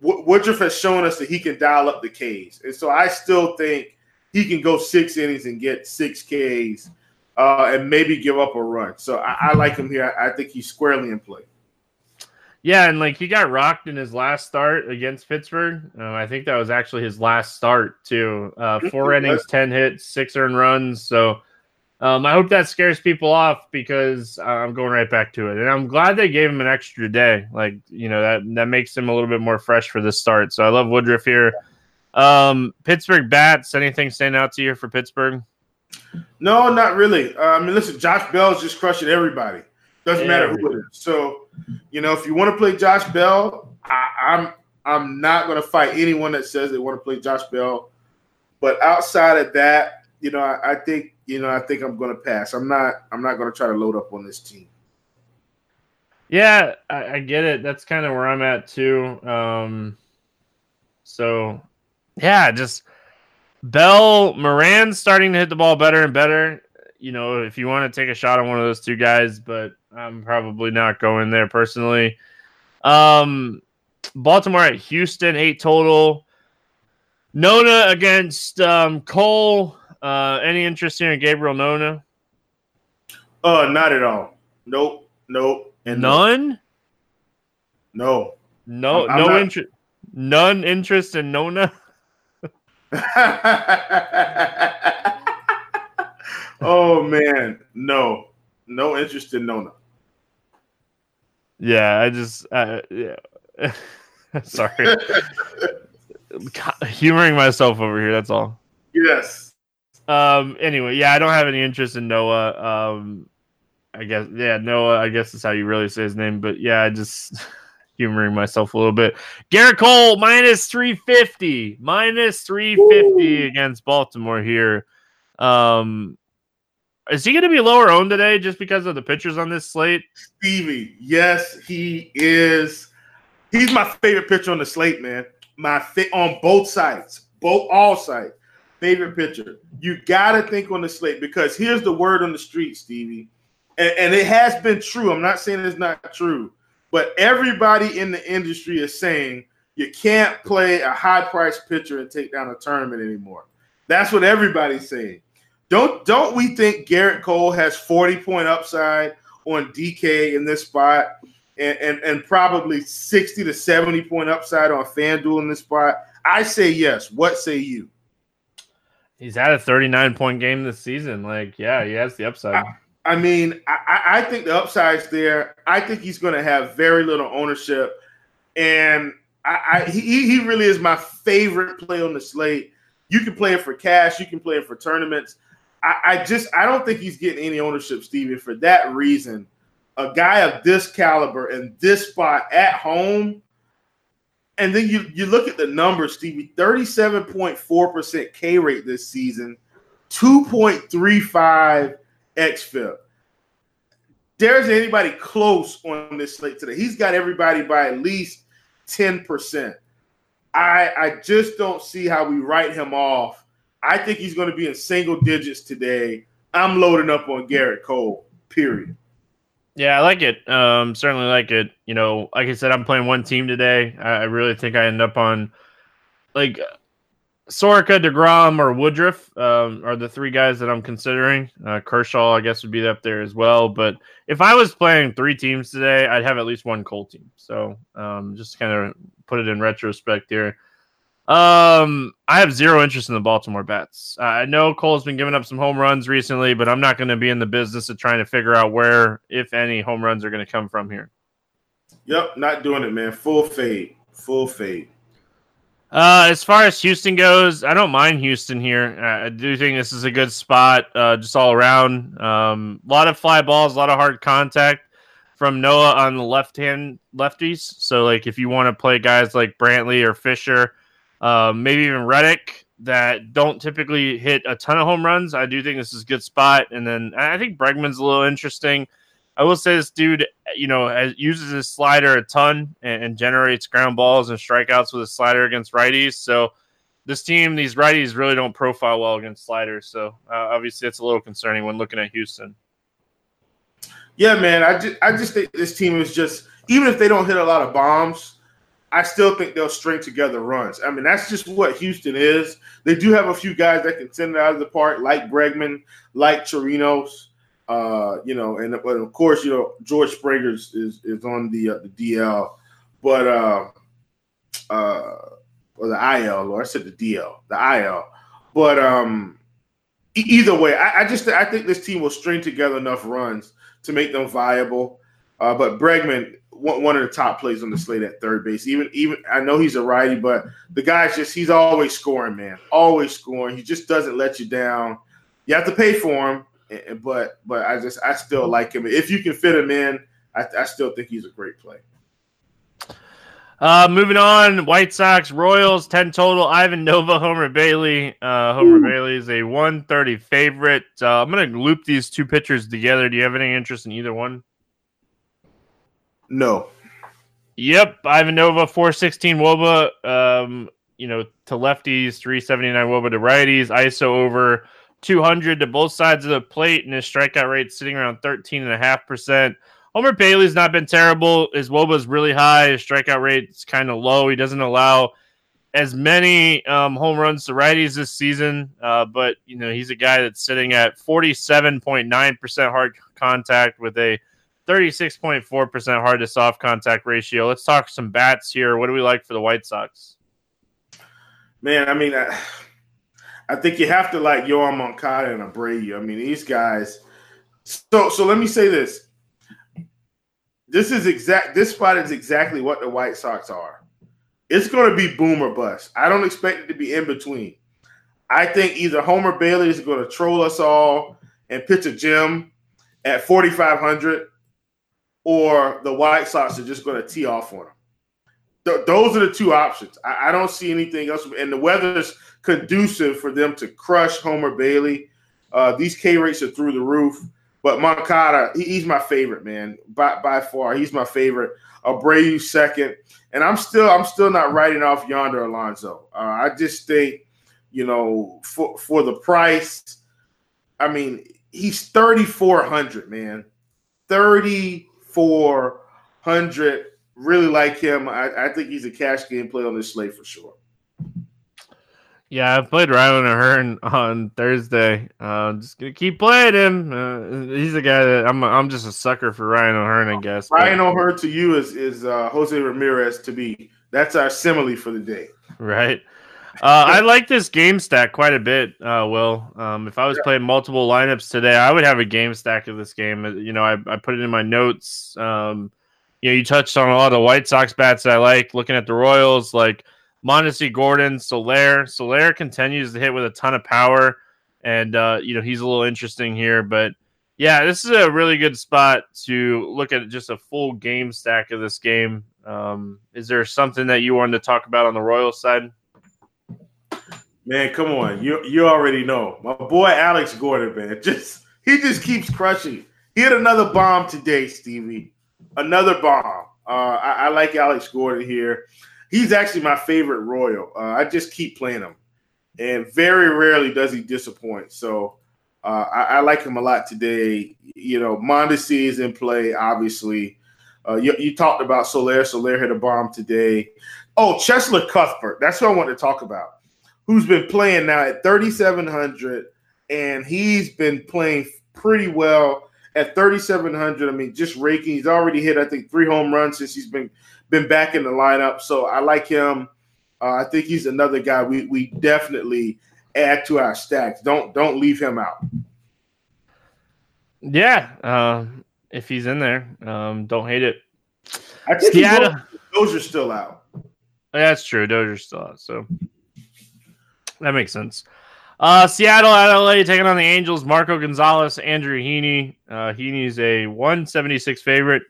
Speaker 2: Woodruff has shown us that he can dial up the Ks. And so I still think he can go six innings and get six Ks uh, and maybe give up a run. So I, I like him here. I, I, think he's squarely in play.
Speaker 1: Yeah, and like he got rocked in his last start against Pittsburgh. Uh, I think that was actually his last start too. Uh, four innings, ten hits, six earned runs. So um, I hope that scares people off because I'm going right back to it, and I'm glad they gave him an extra day. Like you know that that makes him a little bit more fresh for this start. So I love Woodruff here. Um, Pittsburgh bats. Anything stand out to you for Pittsburgh?
Speaker 2: No, not really. Uh, I mean, listen, Josh Bell's just crushing everybody. Doesn't matter who it is. So, you know, if you want to play Josh Bell, I, I'm I'm not going to fight anyone that says they want to play Josh Bell. But outside of that, you know, I, I think you know I think I'm going to pass. I'm not I'm not going to try to load up on this team.
Speaker 1: Yeah, I, I get it. That's kind of where I'm at too. Um, so yeah, just Bell Moran starting to hit the ball better and better. You know, if you want to take a shot on one of those two guys, but I'm probably not going there personally. Um, Baltimore at Houston, eight total. Nona against um, Cole. Uh, any interest here in Gabriel Nona?
Speaker 2: Uh, not at all. Nope, nope,
Speaker 1: and none.
Speaker 2: No,
Speaker 1: no, I'm, I'm no interest. None interest in Nona. [laughs] [laughs]
Speaker 2: oh man, no, no interest in Nona.
Speaker 1: Yeah, I just, uh, yeah. [laughs] Sorry, [laughs] humoring myself over here. That's all.
Speaker 2: Yes.
Speaker 1: Um. Anyway, yeah, I don't have any interest in Noah. Um. I guess, yeah, Noah. I guess is how you really say his name. But yeah, I just humoring myself a little bit. Gerrit Cole minus 350, minus 350 Ooh. against Baltimore here. Um, is he going to be lower owned today just because of the pitchers on this slate?
Speaker 2: Stevie, yes, he is. He's my favorite pitcher on the slate, man. My fit on both sides, both all sides. favorite pitcher. You got to think on the slate because here's the word on the street, Stevie. And, and it has been true. I'm not saying it's not true, but everybody in the industry is saying you can't play a high priced pitcher and take down a tournament anymore. That's what everybody's saying. Don't don't we think Gerrit Cole has 40 point upside on DK in this spot and, and, and probably 60 to 70 point upside on FanDuel in this spot? I say yes. What say you?
Speaker 1: He's had a 39 point game this season. Like, yeah, he has the upside.
Speaker 2: I, I mean, I, I think the upside's there. I think he's going to have very little ownership. And I, I, he, he really is my favorite play on the slate. You can play it for cash, you can play it for tournaments. I, I just I don't think he's getting any ownership, Stevie. For that reason, a guy of this caliber and this spot at home, and then you you look at the numbers, Stevie. Thirty-seven point four percent K rate this season, two point three five xFIP. There's anybody close on this slate today. He's got everybody by at least ten percent. I I just don't see how we write him off I think he's going to be in single digits today. I'm loading up on Gerrit Cole. Period.
Speaker 1: Yeah, I like it. Um, certainly like it. You know, like I said, I'm playing one team today. I, I really think I end up on like Soroka, Degrom, or Woodruff um, are the three guys that I'm considering. Uh, Kershaw, I guess, would be up there as well. But if I was playing three teams today, I'd have at least one Cole team. So um, just kind of put it in retrospect here. Um, I have zero interest in the Baltimore bats. I know Cole's been giving up some home runs recently, but I'm not going to be in the business of trying to figure out where, if any, home runs are going to come from here.
Speaker 2: Yep, not doing it, man. Full fade, full fade.
Speaker 1: Uh, as far as Houston goes, I don't mind Houston here. Uh, I do think this is a good spot, uh, just all around. Um, a lot of fly balls, a lot of hard contact from Noah on the left hand lefties. So, like, if you want to play guys like Brantley or Fisher um, maybe even Reddick that don't typically hit a ton of home runs. I do think this is a good spot. And then I think Bregman's a little interesting. I will say this dude, you know, has, uses his slider a ton and, and, generates ground balls and strikeouts with his slider against righties. So this team, these righties really don't profile well against sliders. So uh, obviously, it's a little concerning when looking at Houston.
Speaker 2: Yeah, man. I just, I just think this team is just even if they don't hit a lot of bombs, I still think they'll string together runs. I mean, that's just what Houston is. They do have a few guys that can send it out of the park, like Bregman, like Chirinos, uh, you know, and but of course, you know, George Springer is is on the uh, the DL, but uh, uh, or the IL, or I said the DL, the IL, but um, either way, I, I just I think this team will string together enough runs to make them viable. Uh, but Bregman, one of the top plays on the slate at third base. Even even I know he's a righty, but the guy's just he's always scoring, man. Always scoring. He just doesn't let you down. You have to pay for him, but but I just I still like him. If you can fit him in, I, I still think he's a great play.
Speaker 1: Uh, moving on, White Sox, Royals, 10 total. Ivan Nova, Homer Bailey. Uh, Homer Ooh. Bailey is a 130 favorite. Uh, I'm going to loop these two pitchers together. Do you have any interest in either one?
Speaker 2: No.
Speaker 1: Yep, Ivan Nova, 416 wOBA. Um, you know, to lefties, 379 wOBA to righties. ISO over 200 to both sides of the plate, and his strikeout rate sitting around 13.5%. Homer Bailey's not been terrible. His wOBA's really high. His strikeout rate's kind of low. He doesn't allow as many um, home runs to righties this season, uh, but you know he's a guy that's sitting at 47.9% hard contact with a 36.4% hard to soft contact ratio. Let's talk some bats here. What do we like for the White Sox?
Speaker 2: Man, I mean, I, I think you have to like Yoan Moncada and Abreu. I mean, these guys. So, so let me say this. This is exact. This spot is exactly what the White Sox are. It's going to be boom or bust. I don't expect it to be in between. I think either Homer Bailey is going to troll us all and pitch a gem at 4,500, or the White Sox are just going to tee off on them. Th- those are the two options. I-, I don't see anything else. And the weather's conducive for them to crush Homer Bailey. Uh, these K rates are through the roof. But Moncada, he, he's my favorite, man. By, by far, he's my favorite. Abreu second, and I'm still I'm still not writing off Yonder Alonso. Uh, I just think you know, for for the price. I mean, he's 3400, man. 3400. Really like him. I, I think he's a cash game play on this slate for sure.
Speaker 1: Yeah, I played Rylan O'Hearn on Thursday. Uh, I'm just gonna keep playing him. Uh, he's a guy that I'm. I'm just a sucker for Ryan O'Hearn, I guess.
Speaker 2: Ryan but, O'Hearn to you is is uh, Jose Ramirez to me. That's our simile for the day.
Speaker 1: Right. Uh, I like this game stack quite a bit, uh, Will. Um, if I was yeah. playing multiple lineups today, I would have a game stack of this game. Uh, you know, I, I put it in my notes. Um, you know, you touched on a lot of White Sox bats that I like. Looking at the Royals, like Mondesi, Gordon, Soler. Soler continues to hit with a ton of power, and uh, you know he's a little interesting here. But yeah, this is a really good spot to look at just a full game stack of this game. Um, is there something that you wanted to talk about on the Royals side?
Speaker 2: Man, come on, you you already know my boy Alex Gordon, man. [laughs] Just he just keeps crushing. He hit another bomb today, Stevie. Another bomb. Uh, I, I like Alex Gordon here he's actually my favorite Royal. Uh, I just keep playing him, and very rarely does he disappoint. So uh, I, I, like him a lot today. You know, Mondesi is in play, obviously. Uh, you, you, talked about Soler. Soler hit a bomb today. Oh, Cheslor Cuthbert. That's what I want to talk about. Who's been playing now at 3,700, and he's been playing pretty well at 3,700. I mean, just raking. He's already hit, I think, three home runs since he's been been back in the lineup. So I like him. Uh, I think he's another guy we we definitely add to our stacks. Don't don't leave him out.
Speaker 1: Yeah, uh, if he's in there, um, don't hate it.
Speaker 2: I think Seattle. those are still out.
Speaker 1: That's true. Dozier's still out, so that makes sense. Uh, Seattle at LA taking on the Angels. Marco Gonzalez, Andrew Heaney. Uh, Heaney's a 176 favorite.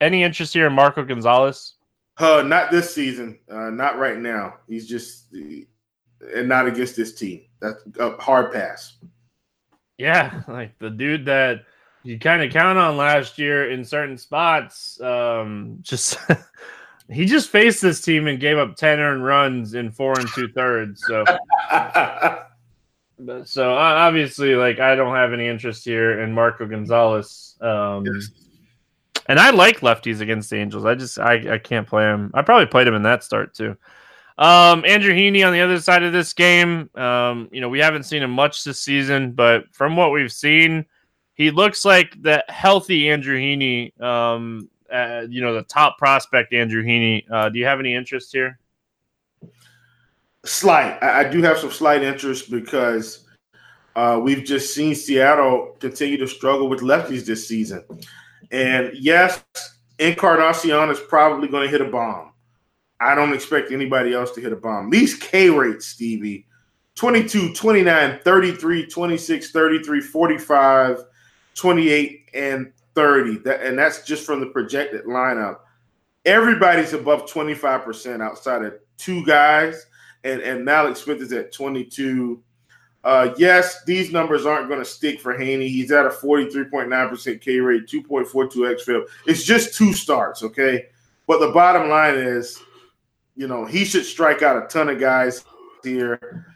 Speaker 1: Any interest here in Marco Gonzalez?
Speaker 2: Uh, not this season. Uh, not right now. He's just and not against this team. That's a hard pass.
Speaker 1: Yeah, [laughs] like the dude that you kind of count on last year in certain spots. Um, [laughs] just he just faced this team and gave up ten earned runs in four and two thirds. So, [laughs] so obviously, like I don't have any interest here in Marco Gonzalez. Um, yes. And I like lefties against the Angels. I just I, I can't play him. I probably played him in that start too. Um, Andrew Heaney on the other side of this game. Um, you know, we haven't seen him much this season, but from what we've seen, he looks like the healthy Andrew Heaney. Um, uh, you know, the top prospect Andrew Heaney. Uh, do you have any interest here?
Speaker 2: Slight. I, I do have some slight interest because uh, we've just seen Seattle continue to struggle with lefties this season. And yes, Encarnacion is probably going to hit a bomb. I don't expect anybody else to hit a bomb. These K rates, Stevie 22, 29, 33, 26, 33, 45, 28, and 30. That, and that's just from the projected lineup. Everybody's above 25% outside of two guys. And, and Mallex Smith is at 22. Uh, yes, these numbers aren't going to stick for Heaney. He's at a 43.9% K rate, 2.42 xFIP. It's just two starts, okay? But the bottom line is, you know, he should strike out a ton of guys here.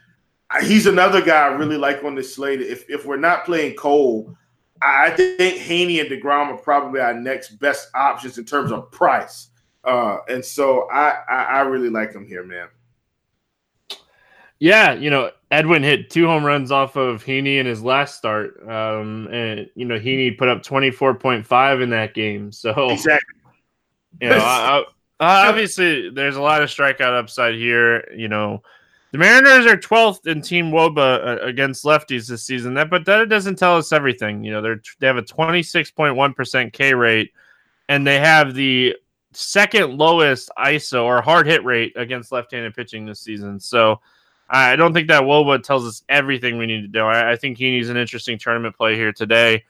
Speaker 2: He's another guy I really like on this slate. If, if we're not playing Cole, I think Heaney and DeGrom are probably our next best options in terms of price. Uh, and so I, I, I really like him here, man.
Speaker 1: Yeah, you know, Edwin hit two home runs off of Heaney in his last start. Um, and you know, Heaney put up twenty four point five in that game. So
Speaker 2: exactly.
Speaker 1: You know, I, I, [laughs] obviously there's a lot of strikeout upside here. You know, the Mariners are 12th in team wOBA uh, against lefties this season. That, but that doesn't tell us everything. You know, they're they have a 26.1 percent K rate, and they have the second lowest ISO or hard hit rate against left-handed pitching this season. So I don't think that wOBA tells us everything we need to do. I, I think he needs an interesting tournament play here today.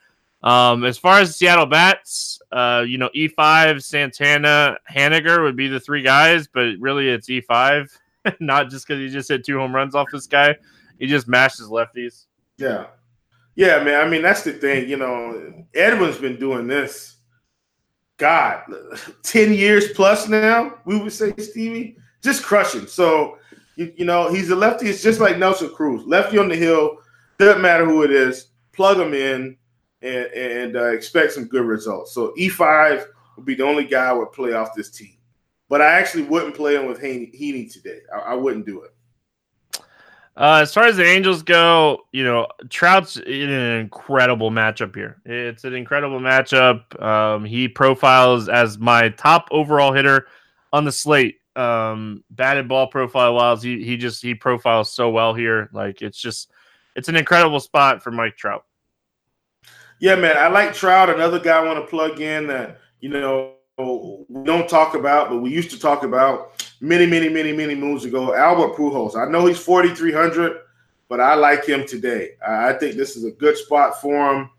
Speaker 1: Um, as far as Seattle bats, uh, you know, E5, Santana, Haniger would be the three guys, but really it's E5, [laughs] not just because he just hit two home runs off this guy. He just mashed his lefties.
Speaker 2: Yeah. Yeah, man. I mean, that's the thing. You know, Edwin's been doing this, God, [laughs] 10 years plus now, we would say, Stevie, just crushing. So, You, you know, he's a lefty. It's just like Nelson Cruz, lefty on the hill. Doesn't matter who it is. Plug him in and and uh, expect some good results. So E5 would be the only guy I would play off this team. But I actually wouldn't play him with Heaney today. I, I wouldn't do it.
Speaker 1: Uh, as far as the Angels go, you know, Trout's in an incredible matchup here. It's an incredible matchup. Um, he profiles as my top overall hitter on the slate. Um, batted ball profile wise, he he just he profiles so well here. Like it's just it's an incredible spot for Mike Trout.
Speaker 2: Yeah, man, I like Trout. Another guy I want to plug in that you know we don't talk about, but we used to talk about many, many, many, many moons ago. Albert Pujols. I know he's 4,300, but I like him today. I think this is a good spot for him.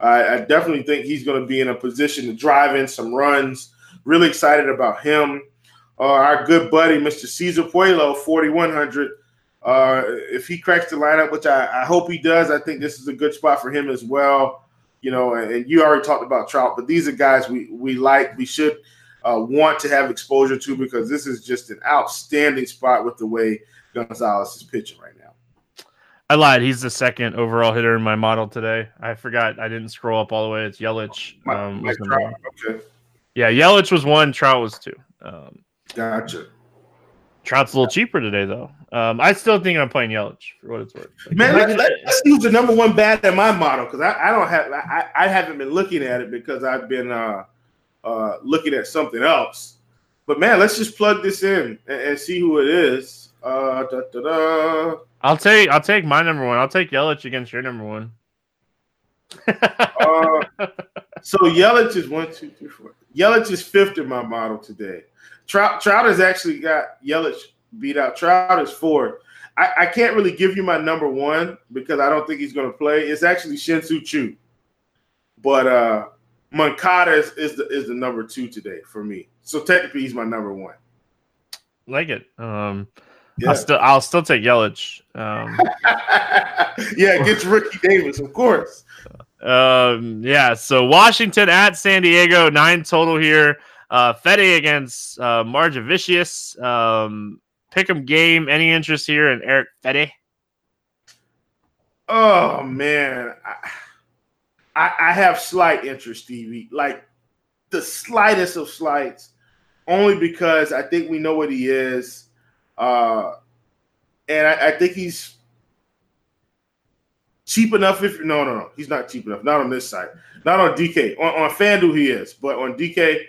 Speaker 2: I, I definitely think he's going to be in a position to drive in some runs. Really excited about him. Uh, our good buddy, Mr. Cesar Puello, 4,100. Uh, if he cracks the lineup, which I, I hope he does, I think this is a good spot for him as well you know, and you already talked about Trout, but these are guys we we like, we should uh, want to have exposure to because this is just an outstanding spot with the way Gonzalez is pitching right now.
Speaker 1: I lied. He's the second overall hitter in my model today. I forgot. I didn't scroll up all the way. It's Yelich. Um, Trout, okay. Yeah, Yelich was one. Trout was two. Um,
Speaker 2: gotcha.
Speaker 1: Trout's a little cheaper today, though. Um, I still think I'm playing Yelich for what it's worth.
Speaker 2: Like, Man, let, let, us use the number one bat in my model because I, I, don't have I, I haven't been looking at it because I've been uh, uh, looking at something else. But man, let's just plug this in and, and see who it is. Uh, da, da, da.
Speaker 1: I'll take I'll take my number one. I'll take Yelich against your number one.
Speaker 2: uh, [laughs] so Yelich is one, two, three, four. Yelich is fifth in my model today. Trout Trout has actually got Yelich beat out. Trout is fourth. I, I can't really give you my number one because I don't think he's going to play. It's actually Shin-Soo but uh, Moncada is, is the is the number two today for me. So technically, he's my number one.
Speaker 1: Like it. Um, yeah. I'll still I'll still take Yelich. Um, [laughs]
Speaker 2: yeah, gets Ricky Davis, of course.
Speaker 1: Um, yeah. So Washington at San Diego, nine total here. Uh, Fedde against uh, Margevicius. Um, pick'em game. Any interest here in Eric Fedde?
Speaker 2: Oh man, I, I, I have slight interest, Stevie. Like the slightest of slights, only because I think we know what he is, uh, and I, I think he's cheap enough. If no, no, no, he's not cheap enough. Not on this side. Not on DK. On, on FanDuel, he is, but on DK,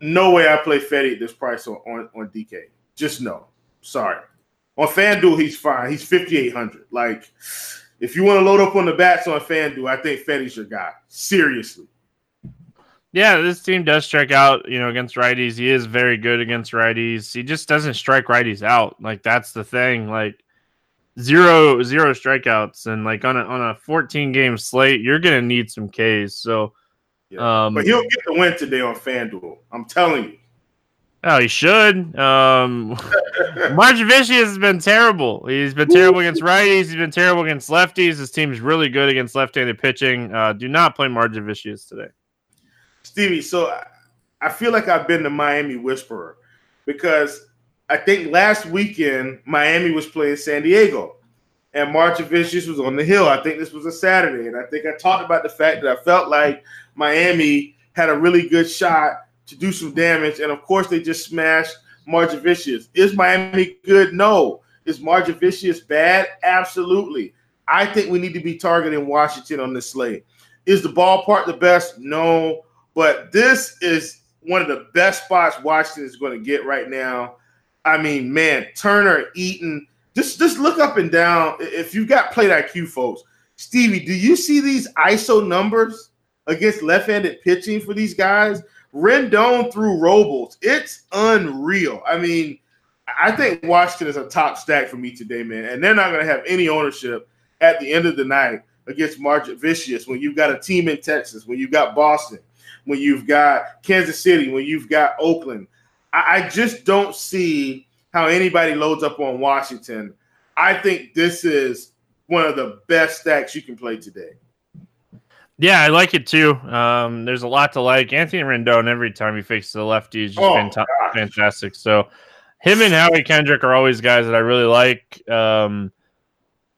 Speaker 2: no way I play Fedde at this price on, on, on DK. Just no. Sorry. On FanDuel, he's fine. He's 5,800. Like, if you want to load up on the bats on FanDuel, I think Fedde's your guy. Seriously.
Speaker 1: Yeah, this team does strike out, you know, against righties. He is very good against righties. He just doesn't strike righties out. Like that's the thing. Like zero zero strikeouts and like on a on a 14 game slate, you're gonna need some Ks. So
Speaker 2: yeah. Um, but he'll get the win today on FanDuel. I'm telling you.
Speaker 1: Oh, he should. Um, [laughs] Margevicius has been terrible. He's been terrible against righties. He's been terrible against lefties. His team's really good against left-handed pitching. Uh, do not play Margevicius today.
Speaker 2: Stevie, so I feel like I've been the Miami whisperer because I think last weekend Miami was playing San Diego and Margevicius was on the hill. I think this was a Saturday, and I think I talked about the fact that I felt like – Miami had a really good shot to do some damage, and of course they just smashed Margevicius. Is Miami good? No. Is Margevicius bad? Absolutely. I think we need to be targeting Washington on this slate. Is the ballpark the best? No. But this is one of the best spots Washington is going to get right now. I mean, man, Turner, Eaton, just just look up and down. If you've got plate IQ, folks, Stevie, do you see these ISO numbers? Against left-handed pitching for these guys. Rendon through Robles. It's unreal. I mean, I think Washington is a top stack for me today, man. And they're not going to have any ownership at the end of the night against Margevicius when you've got a team in Texas, when you've got Boston, when you've got Kansas City, when you've got Oakland. I, I just don't see how anybody loads up on Washington. I think this is one of the best stacks you can play today.
Speaker 1: Yeah, I like it too. Um, there's a lot to like. Anthony Rendon every time he faces the lefty is just oh, fantastic. So him and Howie Kendrick are always guys that I really like. Um,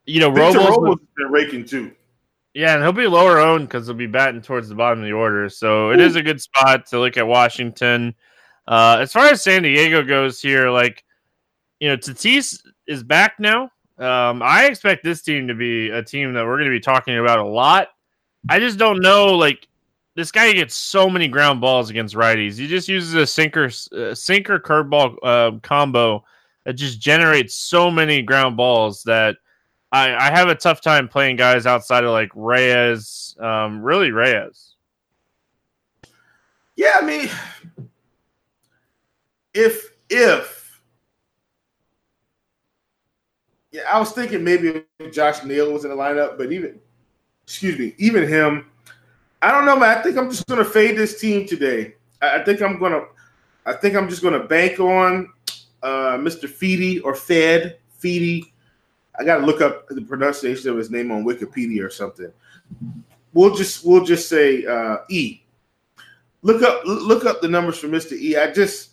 Speaker 1: you know,
Speaker 2: Victor
Speaker 1: Robles,
Speaker 2: Robles has been raking too.
Speaker 1: yeah, and he'll be lower owned because he'll be batting towards the bottom of the order. So it is a good spot to look at Washington. Uh, as far as San Diego goes here, like you know, Tatis is back now. Um, I expect this team to be a team that we're going to be talking about a lot. I just don't know, like this guy gets so many ground balls against righties. He just uses a sinker, uh, sinker curveball uh, combo that just generates so many ground balls that I, I have a tough time playing guys outside of like Reyes, um, really Reyes.
Speaker 2: Yeah, I mean, if if yeah, I was thinking maybe Josh Neal was in the lineup, but even excuse me, even him, I don't know, man. I think I'm just gonna fade this team today. I, I think I'm gonna, I think I'm just gonna bank on uh, Mr. Feedy or Fed Feedy. I gotta look up the pronunciation of his name on Wikipedia or something. We'll just we'll just say uh, E. Look up look up the numbers for Mr. E. I just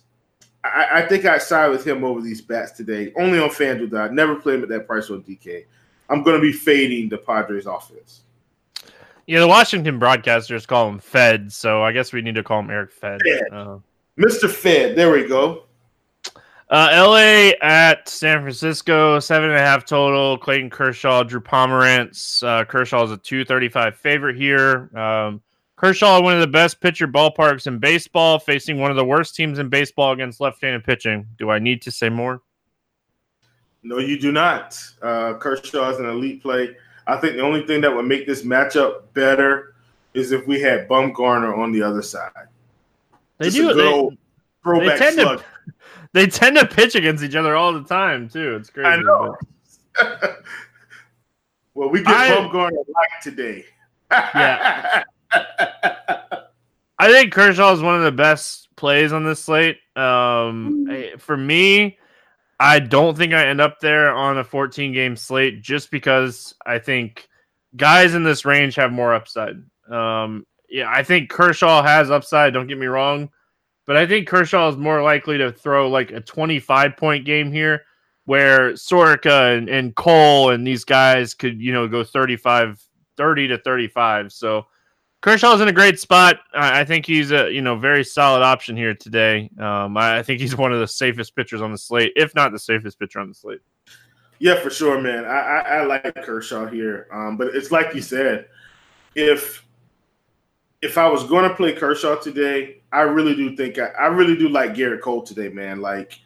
Speaker 2: I, I think I side with him over these bats today. Only on FanDuel. I never play him at that price on DK. I'm to be fading the Padres offense.
Speaker 1: Yeah, the Washington broadcasters call him Fed, so I guess we need to call him Eric Fed.
Speaker 2: Fed.
Speaker 1: Uh,
Speaker 2: Mr. Fed. There we go.
Speaker 1: Uh, LA at San Francisco, seven and a half total. Clayton Kershaw, Drew Pomeranz. Uh, Kershaw is a 235 favorite here. Um, Kershaw, one of the best pitcher ballparks in baseball, facing one of the worst teams in baseball against left handed pitching. Do I need to say more?
Speaker 2: No, you do not. Uh, Kershaw is an elite play. I think the only thing that would make this matchup better is if we had Bumgarner on the other side.
Speaker 1: They
Speaker 2: Just
Speaker 1: do. They, they tend
Speaker 2: slug.
Speaker 1: to [laughs] they tend to pitch against each other all the time too. It's crazy.
Speaker 2: I know. [laughs] well, we get
Speaker 1: I-
Speaker 2: Bumgarner like today.
Speaker 1: Yeah. [laughs] I think Kershaw is one of the best plays on this slate. Um, I- for me, I don't think I end up there on a 14 game slate just because I think guys in this range have more upside. Um, yeah, I think Kershaw has upside. Don't get me wrong, but I think Kershaw is more likely to throw like a 25 point game here, where Soroka and, and Cole and these guys could you know go 35, 30 to 35. So. Kershaw's in a great spot. I think he's a you know very solid option here today. Um, I I think he's one of the safest pitchers on the slate, if not the safest pitcher on the slate.
Speaker 2: Yeah, for sure, man. I, I, I like Kershaw here, um, but it's like you said, if if I was going to play Kershaw today, I really do think I, I really do like Gerrit Cole today, man. Like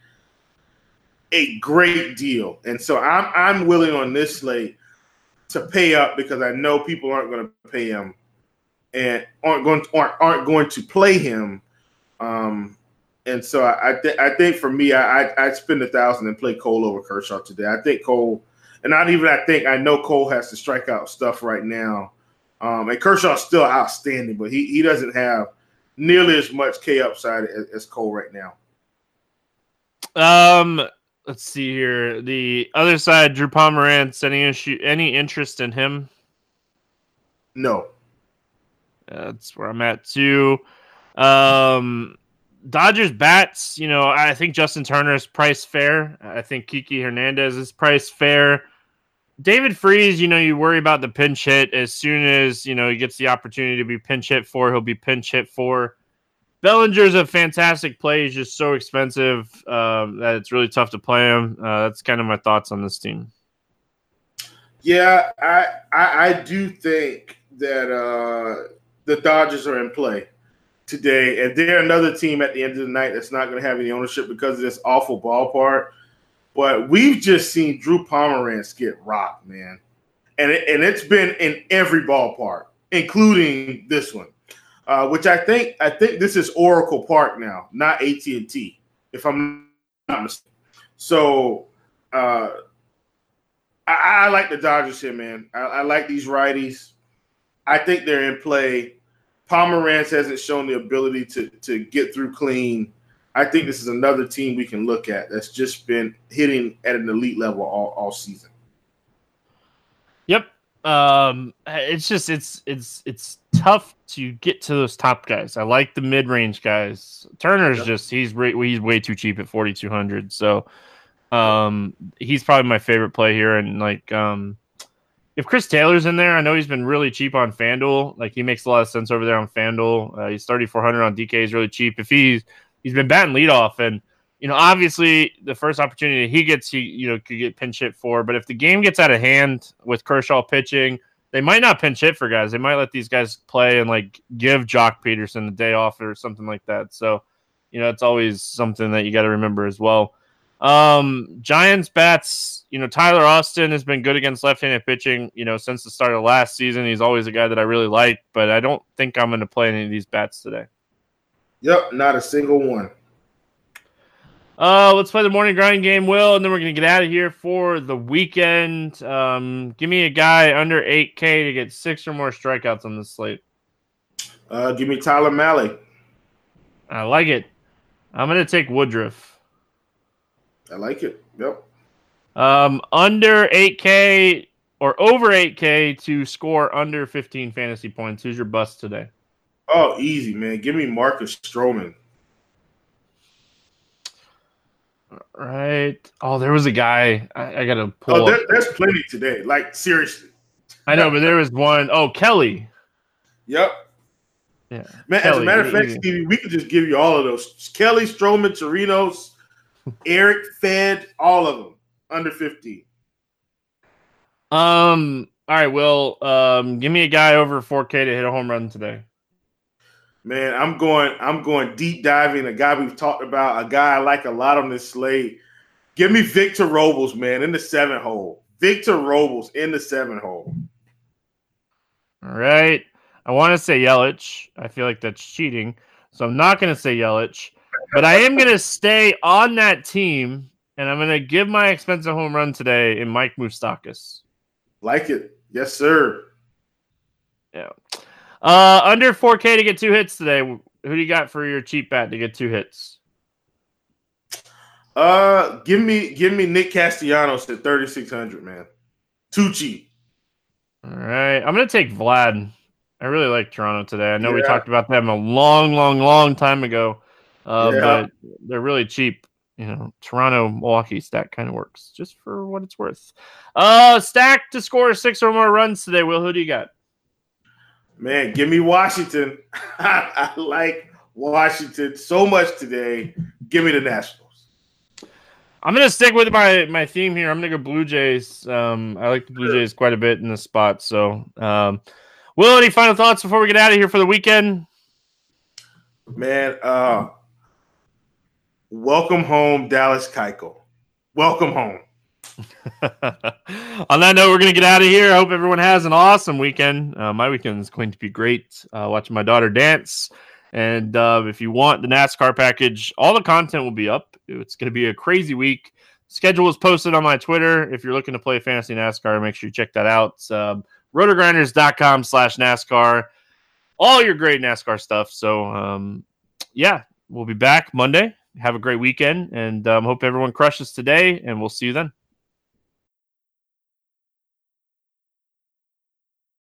Speaker 2: a great deal, and so I'm I'm willing on this slate to pay up because I know people aren't going to pay him and aren't going to, aren't, aren't going to play him. Um, and so I th- I think for me, I I I'd spend a thousand and play Cole over Kershaw today. I think Cole, and not even I think I know Cole has to strike out stuff right now. Um, and Kershaw's still outstanding, but he he doesn't have nearly as much K upside as, as Cole right now.
Speaker 1: Um, let's see here. The other side, Drew Pomeranz. Any issue? Any interest in him?
Speaker 2: No,
Speaker 1: That's where I'm at too. Um, Dodgers bats. You know, I think Justin Turner is price fair. I think Kiki Hernandez is price fair. David Freese, you know, you worry about the pinch hit as soon as you know he gets the opportunity to be pinch hit for, he'll be pinch hit for. Bellinger's a fantastic play. He's just so expensive um, that it's really tough to play him. Uh, that's kind of my thoughts on this team.
Speaker 2: yeah, I I, I do think that uh, the Dodgers are in play today, and they're another team at the end of the night that's not going to have any ownership because of this awful ballpark. But we've just seen Drew Pomeranz get rocked, man, and it, and it's been in every ballpark, including this one, uh, which I think I think this is Oracle Park now, not AT and T, if I'm not mistaken. So uh, I, I like the Dodgers here, man. I, I like these righties. I think they're in play. Pomeranz hasn't shown the ability to to get through clean. I think this is another team we can look at that's just been hitting at an elite level all, all season.
Speaker 1: Yep. Um, it's just it's it's it's tough to get to those top guys. I like the mid range guys. Turner's yep. just he's re- he's way too cheap at forty two hundred. So um, he's probably my favorite play here. And like um, if Chris Taylor's in there, I know he's been really cheap on FanDuel. Like he makes a lot of sense over there on FanDuel. Uh, he's thirty four hundred on DK. He's really cheap. If he's he's been batting leadoff and you know, obviously the first opportunity he gets, he you know could get pinch hit for. But if the game gets out of hand with Kershaw pitching, they might not pinch hit for guys. They might let these guys play and like give Joc Pederson the day off or something like that. So, you know, it's always something that you got to remember as well. Um, Giants bats, you know, Tyler Austin has been good against left-handed pitching, you know, since the start of last season. He's always a guy that I really like, but I don't think I'm going to play any of these bats today.
Speaker 2: Yep, not a single one.
Speaker 1: Uh, let's play the morning grind game, Will, and then we're gonna get out of here for the weekend. Um, give me a guy under 8K to get six or more strikeouts on the slate.
Speaker 2: Uh, give me Tyler Mahle.
Speaker 1: I like it. I'm gonna take Woodruff.
Speaker 2: I like it. Yep.
Speaker 1: Um, under 8K or over 8K to score under 15 fantasy points. Who's your bust today?
Speaker 2: Oh, easy, man. Give me Marcus Stroman.
Speaker 1: Right. Oh, there was a guy. I, I gotta pull.
Speaker 2: Oh, there, there's plenty today. Like seriously.
Speaker 1: I know, but there was one. Oh, Kelly.
Speaker 2: Yep.
Speaker 1: Yeah.
Speaker 2: Man, Kelly, as a matter of fact, Stevie, we could just give you all of those. Kelly, Stroman, Torinos, [laughs] Eric, Fed, all of them under 50.
Speaker 1: Um. All right. Well, um, give me a guy over 4K to hit a home run today.
Speaker 2: Man, I'm going. I'm going deep diving. A guy we've talked about. A guy I like a lot on this slate. Give me Victor Robles, man, in the seven hole. Victor Robles in the seven hole.
Speaker 1: All right. I want to say Yelich. I feel like that's cheating, so I'm not going to say Yelich. But I am going to stay on that team, and I'm going to give my expensive home run today in Mike Moustakas.
Speaker 2: Like it, yes, sir.
Speaker 1: Yeah. Uh, under 4K to get two hits today. Who do you got for your cheap bat to get two hits?
Speaker 2: Uh, give me give me Nick Castellanos at 3600, man. Too cheap.
Speaker 1: All right, I'm gonna take Vlad. I really like Toronto today. I know yeah. we talked about them a long, long, long time ago, uh, yeah. but they're really cheap. You know, Toronto Milwaukee stack kind of works just for what it's worth. Uh, stack to score six or more runs today. Will, who do you got?
Speaker 2: Man, give me Washington. [laughs] I, like Washington so much today. Give me the Nationals.
Speaker 1: I'm gonna stick with my my theme here. I'm gonna go Blue Jays. Um, I like the Blue Jays quite a bit in this spot. So, um, Will, any final thoughts before we get out of here for the weekend?
Speaker 2: Man, uh, welcome home, Dallas Keuchel. Welcome home. [laughs]
Speaker 1: On that note, we're going to get out of here. I hope everyone has an awesome weekend. Uh, my weekend is going to be great. Uh, watching my daughter dance. And uh, if you want the NASCAR package, all the content will be up. It's going to be a crazy week. Schedule is posted on my Twitter. If you're looking to play fantasy NASCAR, make sure you check that out. Um, rotogrinders.com slash NASCAR. All your great NASCAR stuff. So, um, yeah, we'll be back Monday. Have a great weekend and um, hope everyone crushes today, and we'll see you then.